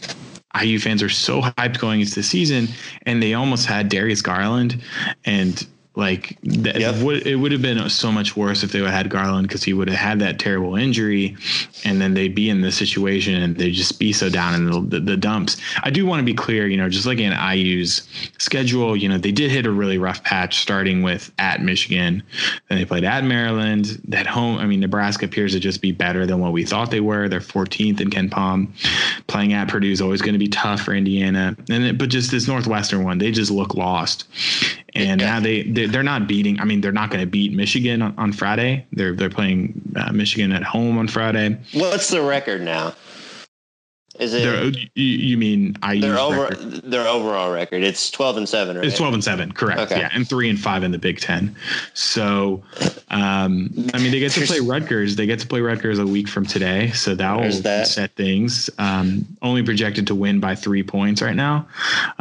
IU fans are so hyped going into the season, and they almost had Darius Garland, and like that Yep. would it would have been so much worse if they had Garland because he would have had that terrible injury, and then they'd be in this situation and they'd just be so down in the, the, the dumps. I do want to be clear, you know, just looking at IU's schedule, you know, they did hit a really rough patch starting with at Michigan, then they played at Maryland, that home. I mean, Nebraska appears to just be better than what we thought they were. They're 14th in KenPom. Playing at Purdue is always going to be tough for Indiana, and it, but just this Northwestern one, they just look lost. And Yeah. now they they- they're not beating. I mean, they're not going to beat Michigan on, on Friday. They're they're playing uh, Michigan at home on Friday. What's the record now? Is it They're, you, you mean IU's their over record? their overall record? It's 12 and seven, right? It's 12 and 7, correct. Okay. Yeah, and 3 and 5 in the Big 10. So, um, I mean, they get to play Rutgers. They get to play Rutgers a week from today. So that will that. set things. Um, only projected to win by three points right now.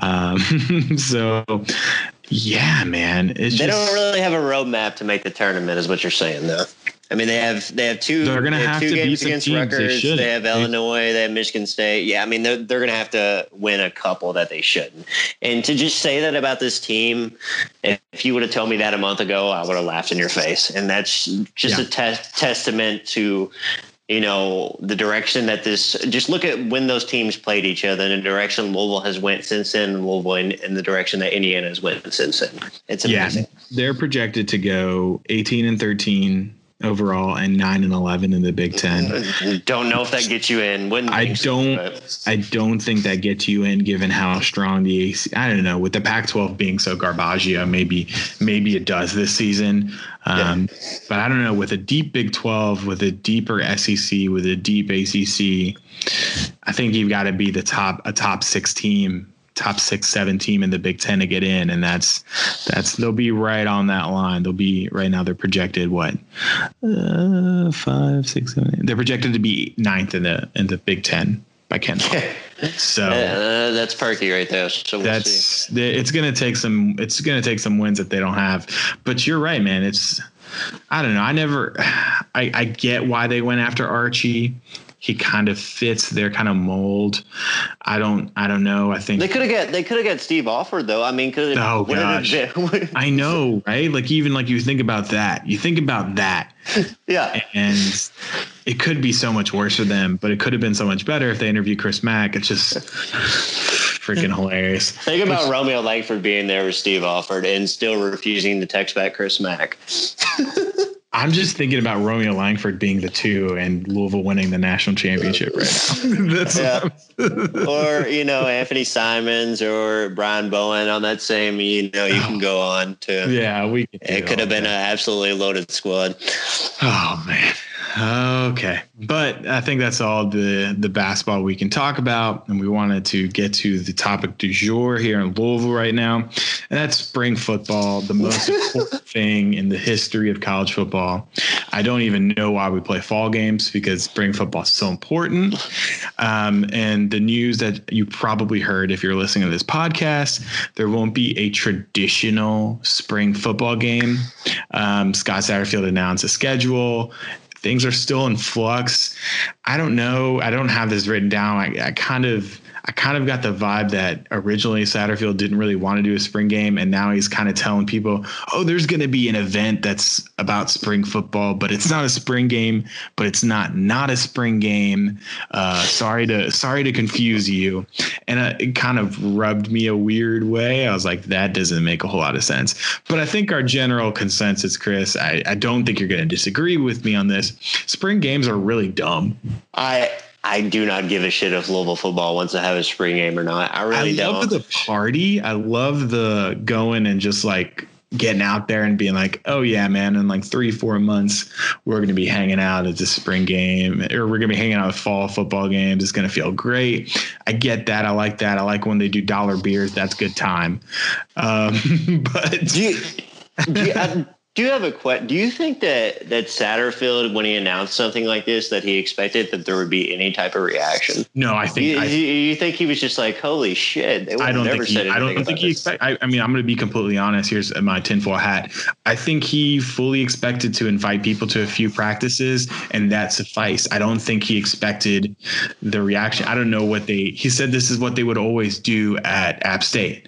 Um, so, yeah, man. It's They just, don't really have a roadmap to make the tournament, is what you're saying, though. I mean, they have they have two. They're gonna they have two games against teams they Rutgers. They, shouldn't. have Illinois. They have Michigan State. Yeah, I mean, they're they're gonna have to win a couple that they shouldn't. And to just say that about this team, if, if you would have told me that a month ago, I would have laughed in your face. And that's just Yeah. a te- testament to. You know the direction that this. Just look at when those teams played each other, and the direction Louisville has went since then. and Louisville in, in the direction that Indiana has went since then. It's amazing yeah, amazing. they're projected to go 18 and 13 overall and 9 and 11 in the Big 10. Don't know if that gets you in. Wouldn't I don't. but- I don't think that gets you in, given how strong the AC. I don't know. With the Pac-12 being so garbaggio, maybe maybe it does this season. Um, But I don't know. With a deep Big 12, with a deeper SEC, with a deep ACC, I think you've got to be the top a top six team, top six seven team in the Big Ten to get in, and that's that's they'll be right on that line. They'll be right now. They're projected what uh, five, six, seven. Eight. They're projected to be ninth in the in the Big Ten by KenPom. So Uh, that's perky right there. So we'll that's the- it's going to take some it's going to take some wins that they don't have. But you're right, man. It's I don't know. I never I I get why they went after Archie. He kind of fits their kind of mold. I don't I don't know. I think They could have got they could have got Steve Alford though. I mean, could Oh, gosh. I know, right? Like even like you think about that. You think about that yeah. and it could be so much worse for them, but it could have been so much better if they interviewed Chris Mack. It's just freaking hilarious. Think about Romeo Langford being there with Steve Alford and still refusing to text back Chris Mack. I'm just thinking about Romeo Langford being the two and Louisville winning the national championship right now. That's Yeah. or you know Anthony Simons or Brian Bowen on that same. You know you can oh. go on to. yeah, we. could It could have been an absolutely loaded squad. Oh man, Okay. But I think that's all the the basketball we can talk about. And we wanted to get to the topic du jour here in Louisville right now. And that's spring football, the most important thing in the history of college football. I don't even know why we play fall games because spring football is so important. Um, and the news that you probably heard if you're listening to this podcast, there won't be a traditional spring football game. Um, Scott Satterfield announced a schedule things are still in flux. I don't know. I don't have this written down. I, I kind of I kind of got the vibe that originally Satterfield didn't really want to do a spring game, and now he's kind of telling people, "Oh, there's going to be an event that's about spring football, but it's not a spring game, but it's not not a spring game." Uh, sorry to sorry to confuse you, and uh, it kind of rubbed me a weird way. I was like, that doesn't make a whole lot of sense. But I think our general consensus, Chris, I, I don't think you're going to disagree with me on this. Spring games are really dumb. I I do not give a shit if Louisville football wants to have a spring game or not. I really I don't. I love the party. I love the going and just like getting out there and being like, oh yeah, man, in like three, four months, we're gonna be hanging out at the spring game, or we're gonna be hanging out with fall football games. It's gonna feel great. I get that. I like that. I like when they do dollar beers. That's good time. Um, but do you, do you, I, do you have a question? Do you think that that Satterfield, when he announced something like this, that he expected that there would be any type of reaction? no, I think You, I, you, think he was just like, "Holy shit"? I don't never think he, I don't think he expect. I, I mean, I'm going to be completely honest. Here's my tinfoil hat. I think he fully expected to invite people to a few practices, and that sufficed. I don't think he expected the reaction. I don't know what they. He said this is what they would always do at App State,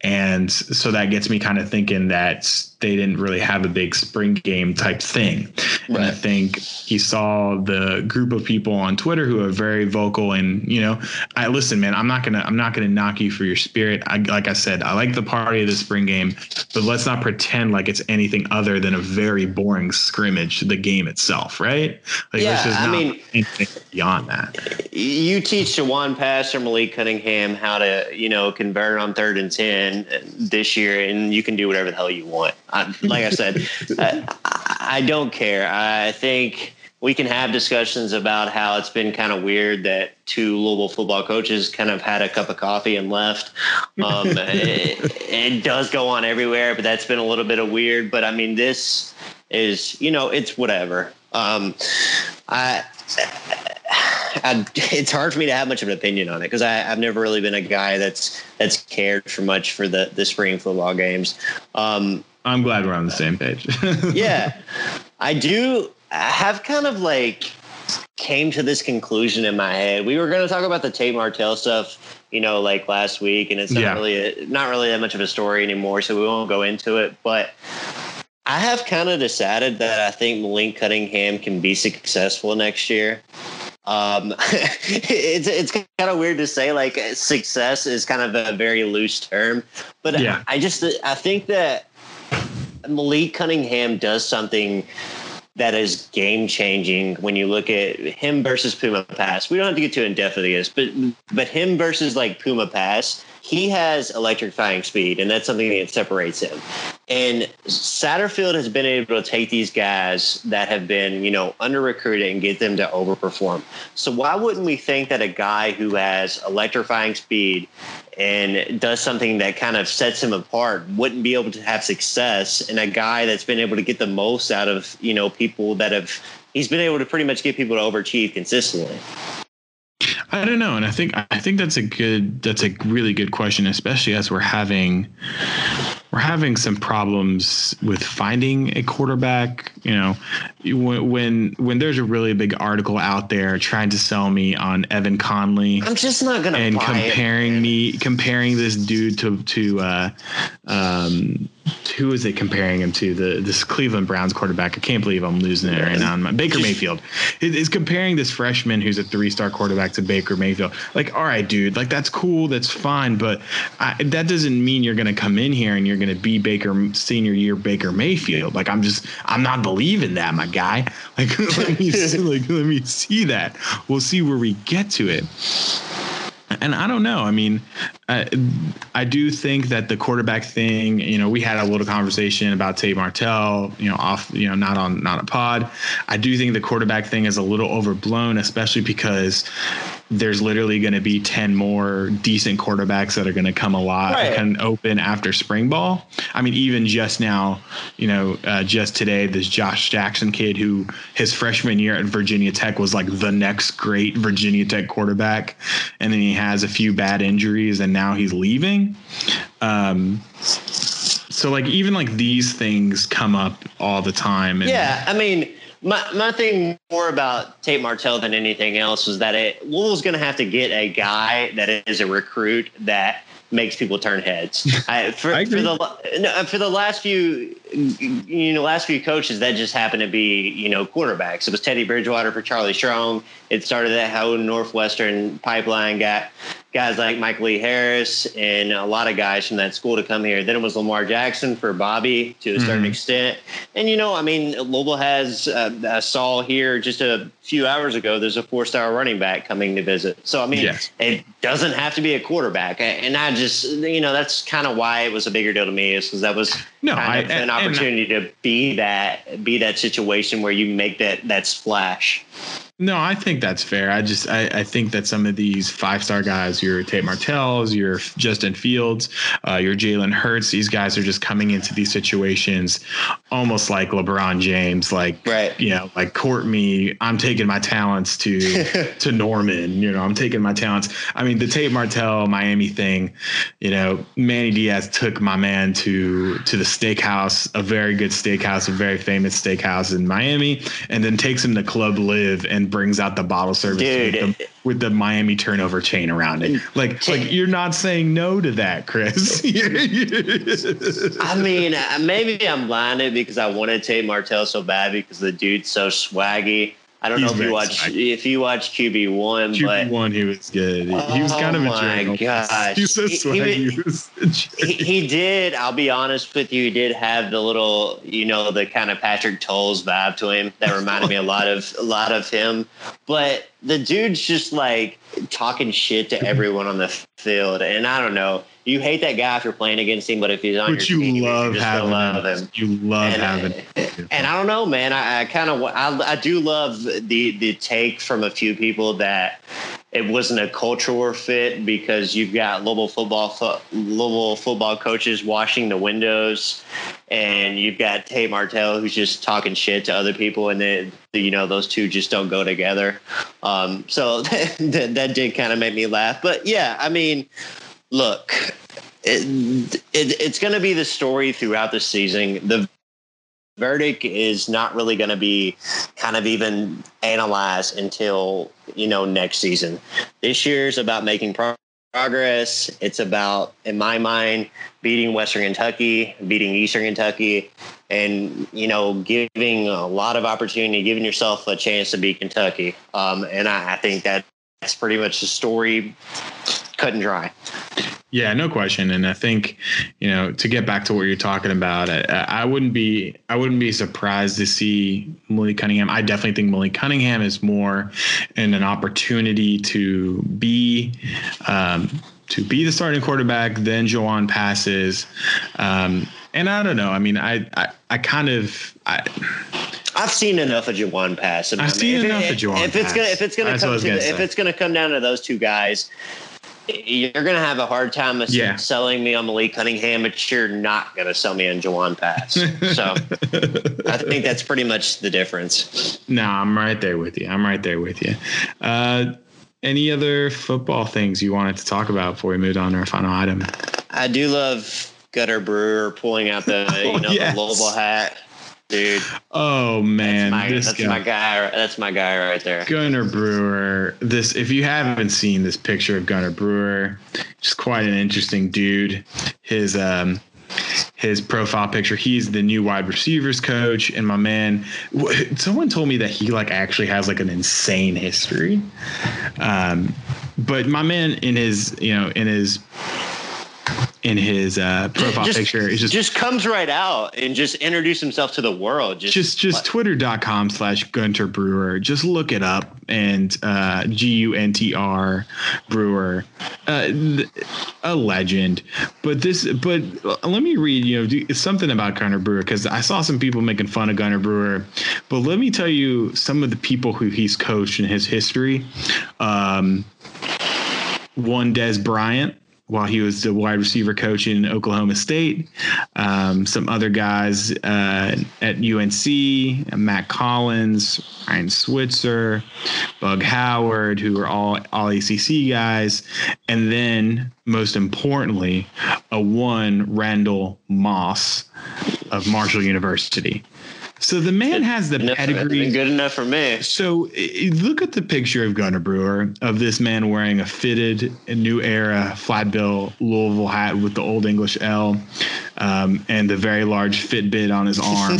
and so that gets me kind of thinking that they didn't really have a big spring game type thing. And I think he saw the group of people on Twitter who are very vocal and you know, I listen, man, I'm not gonna I'm not gonna knock you for your spirit. I like I said, I like the party of the spring game, but let's not pretend like it's anything other than a very boring scrimmage, the game itself, right? Like Yeah, I not mean- anything beyond that. you teach Jawon Pass or Malik Cunningham how to, you know, convert on third and ten this year, and you can do whatever the hell you want. I, like I said, I, I don't care. I think we can have discussions about how it's been kind of weird that two Louisville football coaches kind of had a cup of coffee and left. Um, it, it does go on everywhere, but that's been a little bit of weird. But I mean, this is, you know, it's whatever. Um, I. I, it's hard for me to have much of an opinion on it because I've never really been a guy that's that's cared for much for the the spring football games. Um, I'm glad we're on the same page. yeah, I do have kind of like came to this conclusion in my head. We were going to talk about the Tate Martell stuff, you know, like last week, and it's not Yeah. really a, not really that much of a story anymore, so we won't go into it. But I have kind of decided that I think Malik Cunningham can be successful next year. Um, it's it's kind of weird to say like success is kind of a very loose term, but Yeah. I just I think that Malik Cunningham does something that is game changing when you look at him versus Puma Pass. We don't have to get too in depth with this, but but him versus like Puma Pass, he has electrifying speed, and that's something that separates him. And Satterfield has been able to take these guys that have been, you know, under recruited and get them to overperform. So why wouldn't we think that a guy who has electrifying speed and does something that kind of sets him apart wouldn't be able to have success and a guy that's been able to get the most out of you know people that have he's been able to pretty much get people to overachieve consistently. I don't know, and I think I think that's a good that's a really good question, especially as we're having we're having some problems with finding a quarterback. You know, when when there's a really big article out there trying to sell me on Evan Conley i'm just not gonna and buy comparing it. me comparing this dude to to uh, um, who is it comparing him to the this Cleveland Browns quarterback? I can't believe I'm losing it right now. My- Baker Mayfield is comparing this freshman who's a three star quarterback to Baker Mayfield. Like, all right, dude, like that's cool, that's fine, but I, that doesn't mean you're going to come in here and you're going to be Baker senior year Baker Mayfield. Like, I'm just I'm not believing that, my guy. Like, let me see, like let me see that. We'll see where we get to it and I don't know. I mean, I, I do think that the quarterback thing, you know, we had a little conversation about Tate Martell, you know, off, you know, not on not a pod. I do think the quarterback thing is a little overblown, especially because there's literally going to be 10 more decent quarterbacks that are going to come a lot right. and open after spring ball. I mean, even just now, you know, uh, just today, this Josh Jackson kid who his freshman year at Virginia Tech was like the next great Virginia Tech quarterback. And then he has a few bad injuries and now he's leaving. Um, so like even like these things come up all the time. And, yeah. I mean, my my thing more about Tate Martell than anything else was that it Louisville's going to have to get a guy that is a recruit that makes people turn heads. I, for, I for the no, for the last few you know last few coaches that just happened to be you know quarterbacks. It was Teddy Bridgewater for Charlie Strong. It started that how Northwestern pipeline got guys like Mike Lee Harris and a lot of guys from that school to come here. Then it was Lamar Jackson for Bobby to a mm-hmm. certain extent. And, you know, I mean, Louisville has, uh, I saw here just a few hours ago, there's a four star running back coming to visit. So, I mean, yes. it doesn't have to be a quarterback. And I just, you know, that's kind of why it was a bigger deal to me is because that was no, I, an opportunity to be that, be that situation where you make that, that splash. No, I think that's fair. I just I, I think that some of these five star guys, your Tate Martells, your Justin Fields, uh, your Jalen Hurts, these guys are just coming into these situations almost like LeBron James, like right. you know, like court me. I'm taking my talents to to Norman. You know, I'm taking my talents. I mean, the Tate Martell Miami thing. You know, Manny Diaz took my man to to the steakhouse, a very good steakhouse, a very famous steakhouse in Miami, and then takes him to Club Live and brings out the bottle service with the, with, the, Miami turnover chain around it. Like, like you're not saying no to that, Chris. I mean, uh, maybe I'm blinded because I want to take Martell so bad because the dude's so swaggy. I don't He's know if you watch if you watch QB one, QB one he was good. He, oh was kind of a jerk. Oh my gosh, he's so swaggy. He, he, he, did. I'll be honest with you. He did have the little, you know, the kind of Patrick Towles vibe to him that reminded me a lot of a lot of him. But the dude's just like talking shit to everyone on the field, and I don't know you hate that guy if you're playing against him, but if he's on but your you team, love you having love him. You love and, having. And, and I don't know, man. I, I kind of I, I do love the the take from a few people that it wasn't a cultural fit because you've got Louisville football fo- Louisville football coaches washing the windows, and you've got Tate Martell who's just talking shit to other people, and then you know those two just don't go together. Um, so that, that did kind of make me laugh, but yeah, I mean look, it, it, it's going to be the story throughout the season. The verdict is not really going to be kind of even analyzed until you know next season. This year is about making progress. It's about, in my mind, beating Western Kentucky, beating Eastern Kentucky, and you know giving a lot of opportunity, giving yourself a chance to beat Kentucky. Um, and I, I think that that's pretty much the story cut and dry. Yeah, no question. And I think, you know, to get back to what you're talking about, I, I wouldn't be I wouldn't be surprised to see Malik Cunningham. I definitely think Malik Cunningham is more in an opportunity to be um, to be the starting quarterback than Jawon passes. Um, and I don't know. I mean, I I, I kind of I. I've seen enough of Jawon pass. I I've seen if enough it, of Jawon. If it's gonna if it's gonna come to the, if it's gonna come down to those two guys, you're going to have a hard time yeah. selling me on Malik Cunningham, but you're not going to sell me on Jawon Pass. So I think that's pretty much the difference. No, I'm right there with you. I'm right there with you. Uh, any other football things you wanted to talk about before we moved on to our final item? I do love Gunter Brewer pulling out the oh, you know yes. the Louisville hat dude. Oh man, that's, my, this that's guy. my guy. That's my guy right there. Gunter Brewer. This, if you haven't seen this picture of Gunter Brewer, just quite an interesting dude. His um, his profile picture. He's the new wide receivers coach, and my man. Someone told me that he like actually has like an insane history. Um, but my man in his you know in his in his uh, profile just, picture. It just just comes right out and just introduce himself to the world. Just just, just twitter.com slash Gunter Brewer. Just look it up and uh, G U N T R Brewer. Uh, a legend. But this, but let me read, you know, something about Gunter Brewer because I saw some people making fun of Gunter Brewer. But let me tell you some of the people who he's coached in his history. Um, one Dez Bryant, while he was the wide receiver coach in Oklahoma State. Um, some other guys uh, at UNC, Mack Hollins, Ryan Switzer, Bug Howard, who are all all ACC guys, and then most importantly, a one Randall Moss of Marshall University. So the man has the Enough- pedigree. Good enough for me. So look at the picture of Gunter Brewer of this man wearing a fitted new era flat bill Louisville hat with the old English L um, and the very large Fitbit on his arm.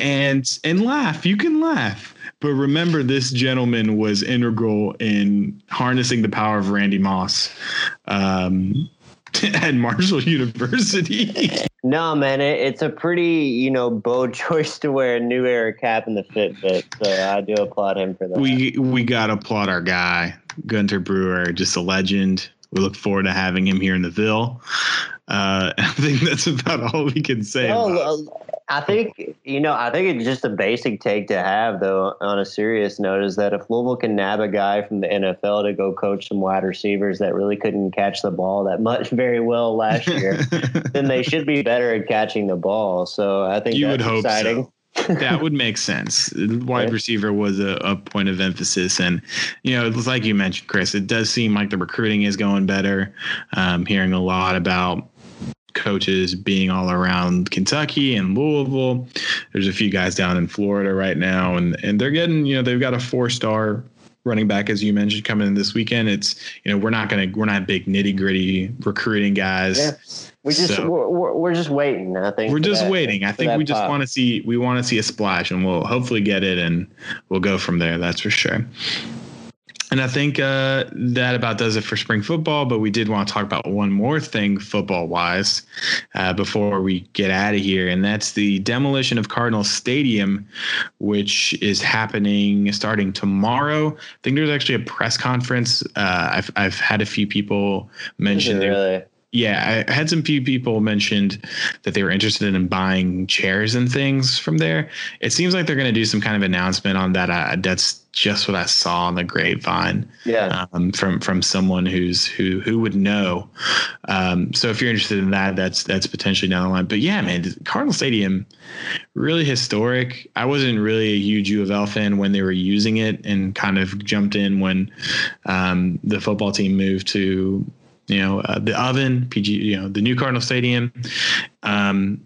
and and laugh. You can laugh. But remember, this gentleman was integral in harnessing the power of Randy Moss um, at Marshall University. No, man, it, it's a pretty, you know, bold choice to wear a new era cap in the Fitbit. So I do applaud him for that. we we got to applaud our guy Gunter Brewer, just a legend. We look forward to having him here in the Ville. Uh, I think that's about all we can say. No, I think you know. I think it's just a basic take to have, though. On a serious note, is that if Louisville can nab a guy from the NFL to go coach some wide receivers that really couldn't catch the ball that much very well last year, then they should be better at catching the ball. So I think You that's would hope exciting. so. that would make sense. Wide receiver was a, a point of emphasis, and you know, it's like you mentioned, Chris. It does seem like the recruiting is going better. Um, hearing a lot about coaches being all around Kentucky and Louisville. There's a few guys down in Florida right now, and and they're getting you know they've got a four star running back as you mentioned coming in this weekend. It's you know we're not gonna we're not big nitty gritty recruiting guys. Yeah. We just So- we're, we're, just waiting. I think We're just that- waiting. I think we just want to see we want to see a splash, and we'll hopefully get it, and we'll go from there. That's for sure. And I think uh, that about does it for spring football. But we did want to talk about one more thing, football wise, uh, before we get out of here, and that's the demolition of Cardinal Stadium, which is happening starting tomorrow. I think there's actually a press conference. Uh, I've I've had a few people mention really? Yeah, I had some few people mentioned that they were interested in buying chairs and things from there. It seems like they're going to do some kind of announcement on that. That's just what I saw on the grapevine Yeah. um, from from someone who's who who would know. Um, so if you're interested in that, that's that's potentially down the line. But yeah, man, Cardinal Stadium, really historic. I wasn't really a huge U of L fan when they were using it, and kind of jumped in when um, the football team moved to you know uh, the oven pg you know the new cardinal stadium. Um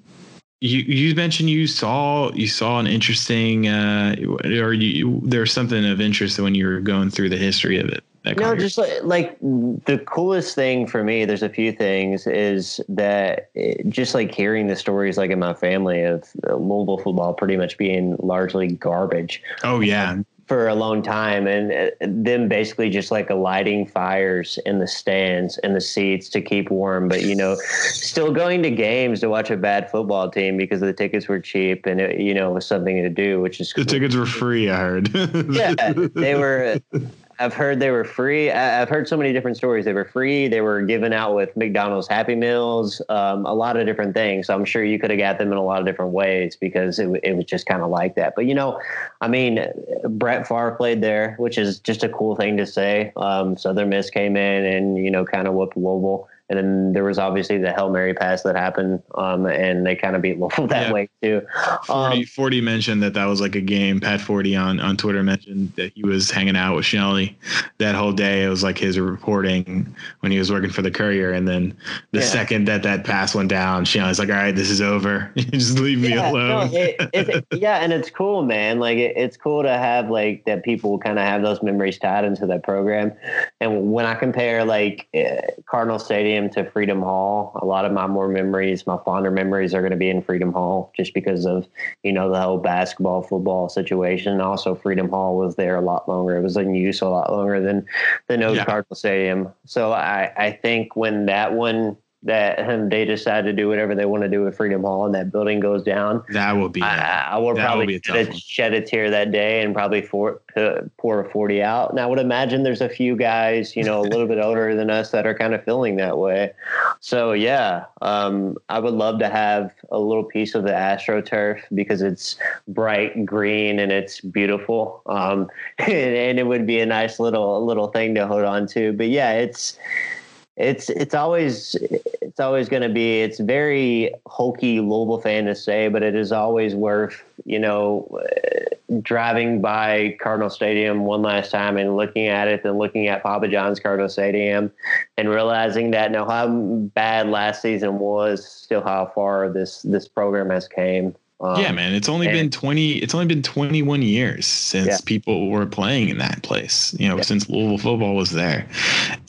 you you mentioned you saw you saw an interesting uh or you there's something of interest when you were going through the history of it No, just like, like the coolest thing for me, there's a few things, is that it, just like hearing the stories like in my family of uh, Louisville football pretty much being largely garbage. Oh yeah for a long time and uh, them basically just like lighting fires in the stands and the seats to keep warm but you know still going to games to watch a bad football team because the tickets were cheap and it, you know it was something to do which is the tickets were free i heard yeah, they were. I've heard they were free. I've heard so many different stories. They were free. They were given out with McDonald's Happy Meals, um, a lot of different things. So I'm sure you could have got them in a lot of different ways because it, it was just kind of like that. But you know, I mean, Brett Favre played there, which is just a cool thing to say. Um, Southern Miss came in and you know kind of whooped Louisville. And then there was obviously the Hail Mary pass that happened, um, and they kind of beat Louisville that Yeah. way too. Forde, Um, Forde mentioned that that was like a game. Pat Forde on, on Twitter mentioned that he was hanging out with Shelly that whole day. It was like his reporting when he was working for the Courier. And then the Yeah. second that that pass went down, Shelly's like, all right, this is over. Just leave me yeah, alone. No, it, it, yeah, and it's cool, man. Like it, it's cool to have like that people kind of have those memories tied into that program. And when I compare like eh, Cardinal Stadium to Freedom Hall, a lot of my more memories, my fonder memories, are going to be in Freedom Hall, just because of you know the whole basketball football situation. Also, Freedom Hall was there a lot longer. It was in use a lot longer than than old Yeah. Cardinal Stadium. So I I think when that one that they decide to do whatever they want to do with Freedom Hall and that building goes down. That will be. I, I will will probably a shed, a, shed a tear that day and probably for, uh, pour a 40 out. And I would imagine there's a few guys, you know, a little bit older than us that are kind of feeling that way. So, yeah, um, I would love to have a little piece of the AstroTurf because it's bright green and it's beautiful. Um, and, and it would be a nice little little thing to hold on to. But yeah, it's it's it's always it's always going to be it's very hokey Louisville fan to say, but it is always worth you know uh, driving by Cardinal Stadium one last time and looking at it, then looking at Papa John's Cardinal Stadium, and realizing that no how bad last season was, still how far this this program has came. Um, yeah, man. It's only been twenty. It's only been twenty one years since Yeah. people were playing in that place. You know, Yeah. since Louisville football was there,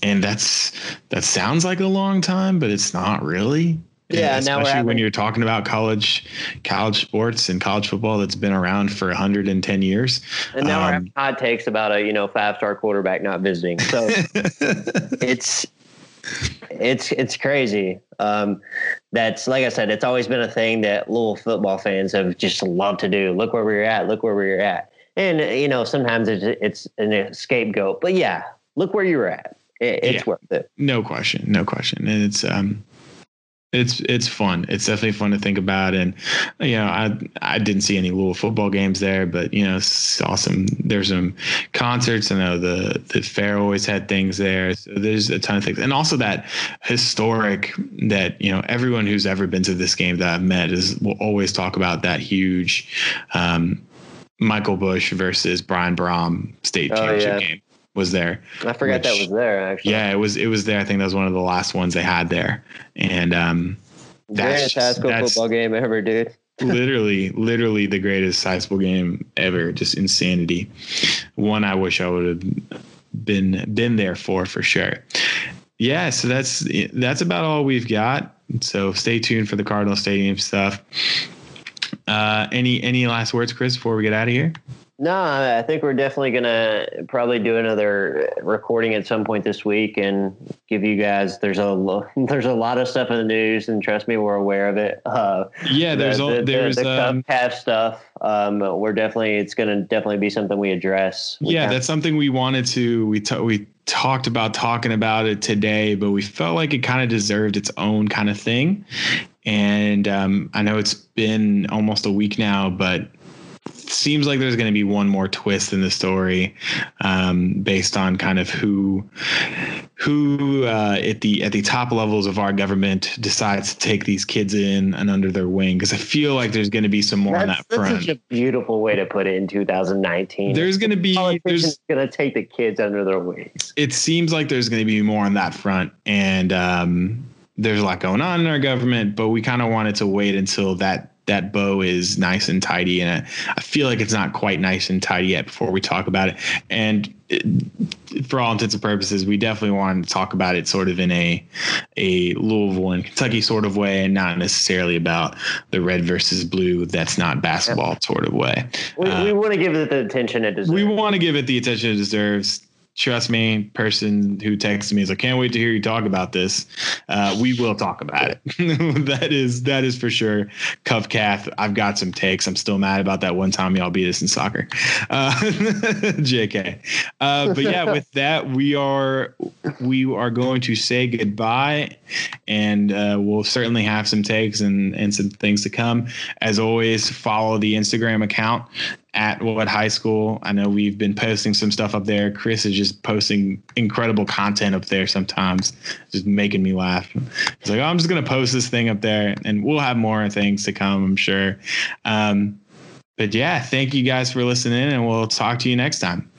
and that's that sounds like a long time, but it's not really. Yeah, And we're especially when you're talking about college, college sports and college football that's been around for 110 years. And now we're Um, having hot takes about a you know five star quarterback not visiting. So it's it's it's crazy. Um, that's like I said, it's always been a thing that Louisville football fans have just loved to do. Look where we're at. Look where we're at. And you know sometimes it's it's an scapegoat, but yeah, look where you're at. It, it's Yeah. worth it. No question, no question, and it's um, it's it's fun. It's definitely fun to think about, and you know, I I didn't see any Louisville football games there, but you know, saw some. There's some concerts. I know the the fair always had things there. So there's a ton of things, and also that historic that you know everyone who's ever been to this game that I've met is will always talk about that huge. Um, Michael Bush versus Brian Brohm state Oh, championship yeah. game was there. I forgot that was there actually. Yeah, it was it was there. I think that was one of the last ones they had there. And um Greatest high that's, school that's football game ever, dude. literally literally the greatest high school game ever. Just insanity. One I wish I would have been been there for for sure. Yeah, so that's that's about all we've got. So stay tuned for the Cardinal Stadium stuff. Uh, any any last words, Chris, before we get out of here? No, I think we're definitely gonna probably do another recording at some point this week and give you guys. There's a lo- there's a lot of stuff in the news, and trust me, we're aware of it. Uh, Yeah, there's the, all the, there's the, the um, Cup stuff. Um, we're definitely it's gonna definitely be something we address. We yeah kinda- that's something we wanted to we ta- we talked about talking about it today but we felt like it kind of deserved its own kind of thing and um, i know it's been almost a week now but seems like there's going to be one more twist in the story um, based on kind of who who uh, at the at the top levels of our government decides to take these kids in and under their wing because I feel like there's going to be some more on That's, that that's front. such a beautiful way to put it in 2019. There's going to be there's going to take the kids under their wings. it seems like there's going to be more on that front and um, there's a lot going on in our government but we kind of wanted to wait until that that bow is nice and tidy and I, feel like it's not quite nice and tidy yet before we talk about it and for all intents and purposes we definitely want to talk about it sort of in a a Louisville and Kentucky sort of way and not necessarily about the red versus blue that's not basketball sort of way We, Uh, we want to give it the attention it deserves. we want to give it the attention it deserves. Trust me, person who texted me is like, "Can't wait to hear you talk about this." Uh, we will talk about it. that is that is for sure. Cov Cath. I've got some takes. I'm still mad about that one time y'all beat us in soccer. Uh, Jk. Uh, but yeah, with that, we are we are going to say goodbye, and uh, we'll certainly have some takes and and some things to come. As always, follow the Instagram account at what high school. I know we've been posting some stuff up there. Chris is just posting incredible content up there sometimes, just making me laugh. It's like, oh, I'm just going to post this thing up there and we'll have more things to come, I'm sure. Um, but yeah, thank you guys for listening and we'll talk to you next time.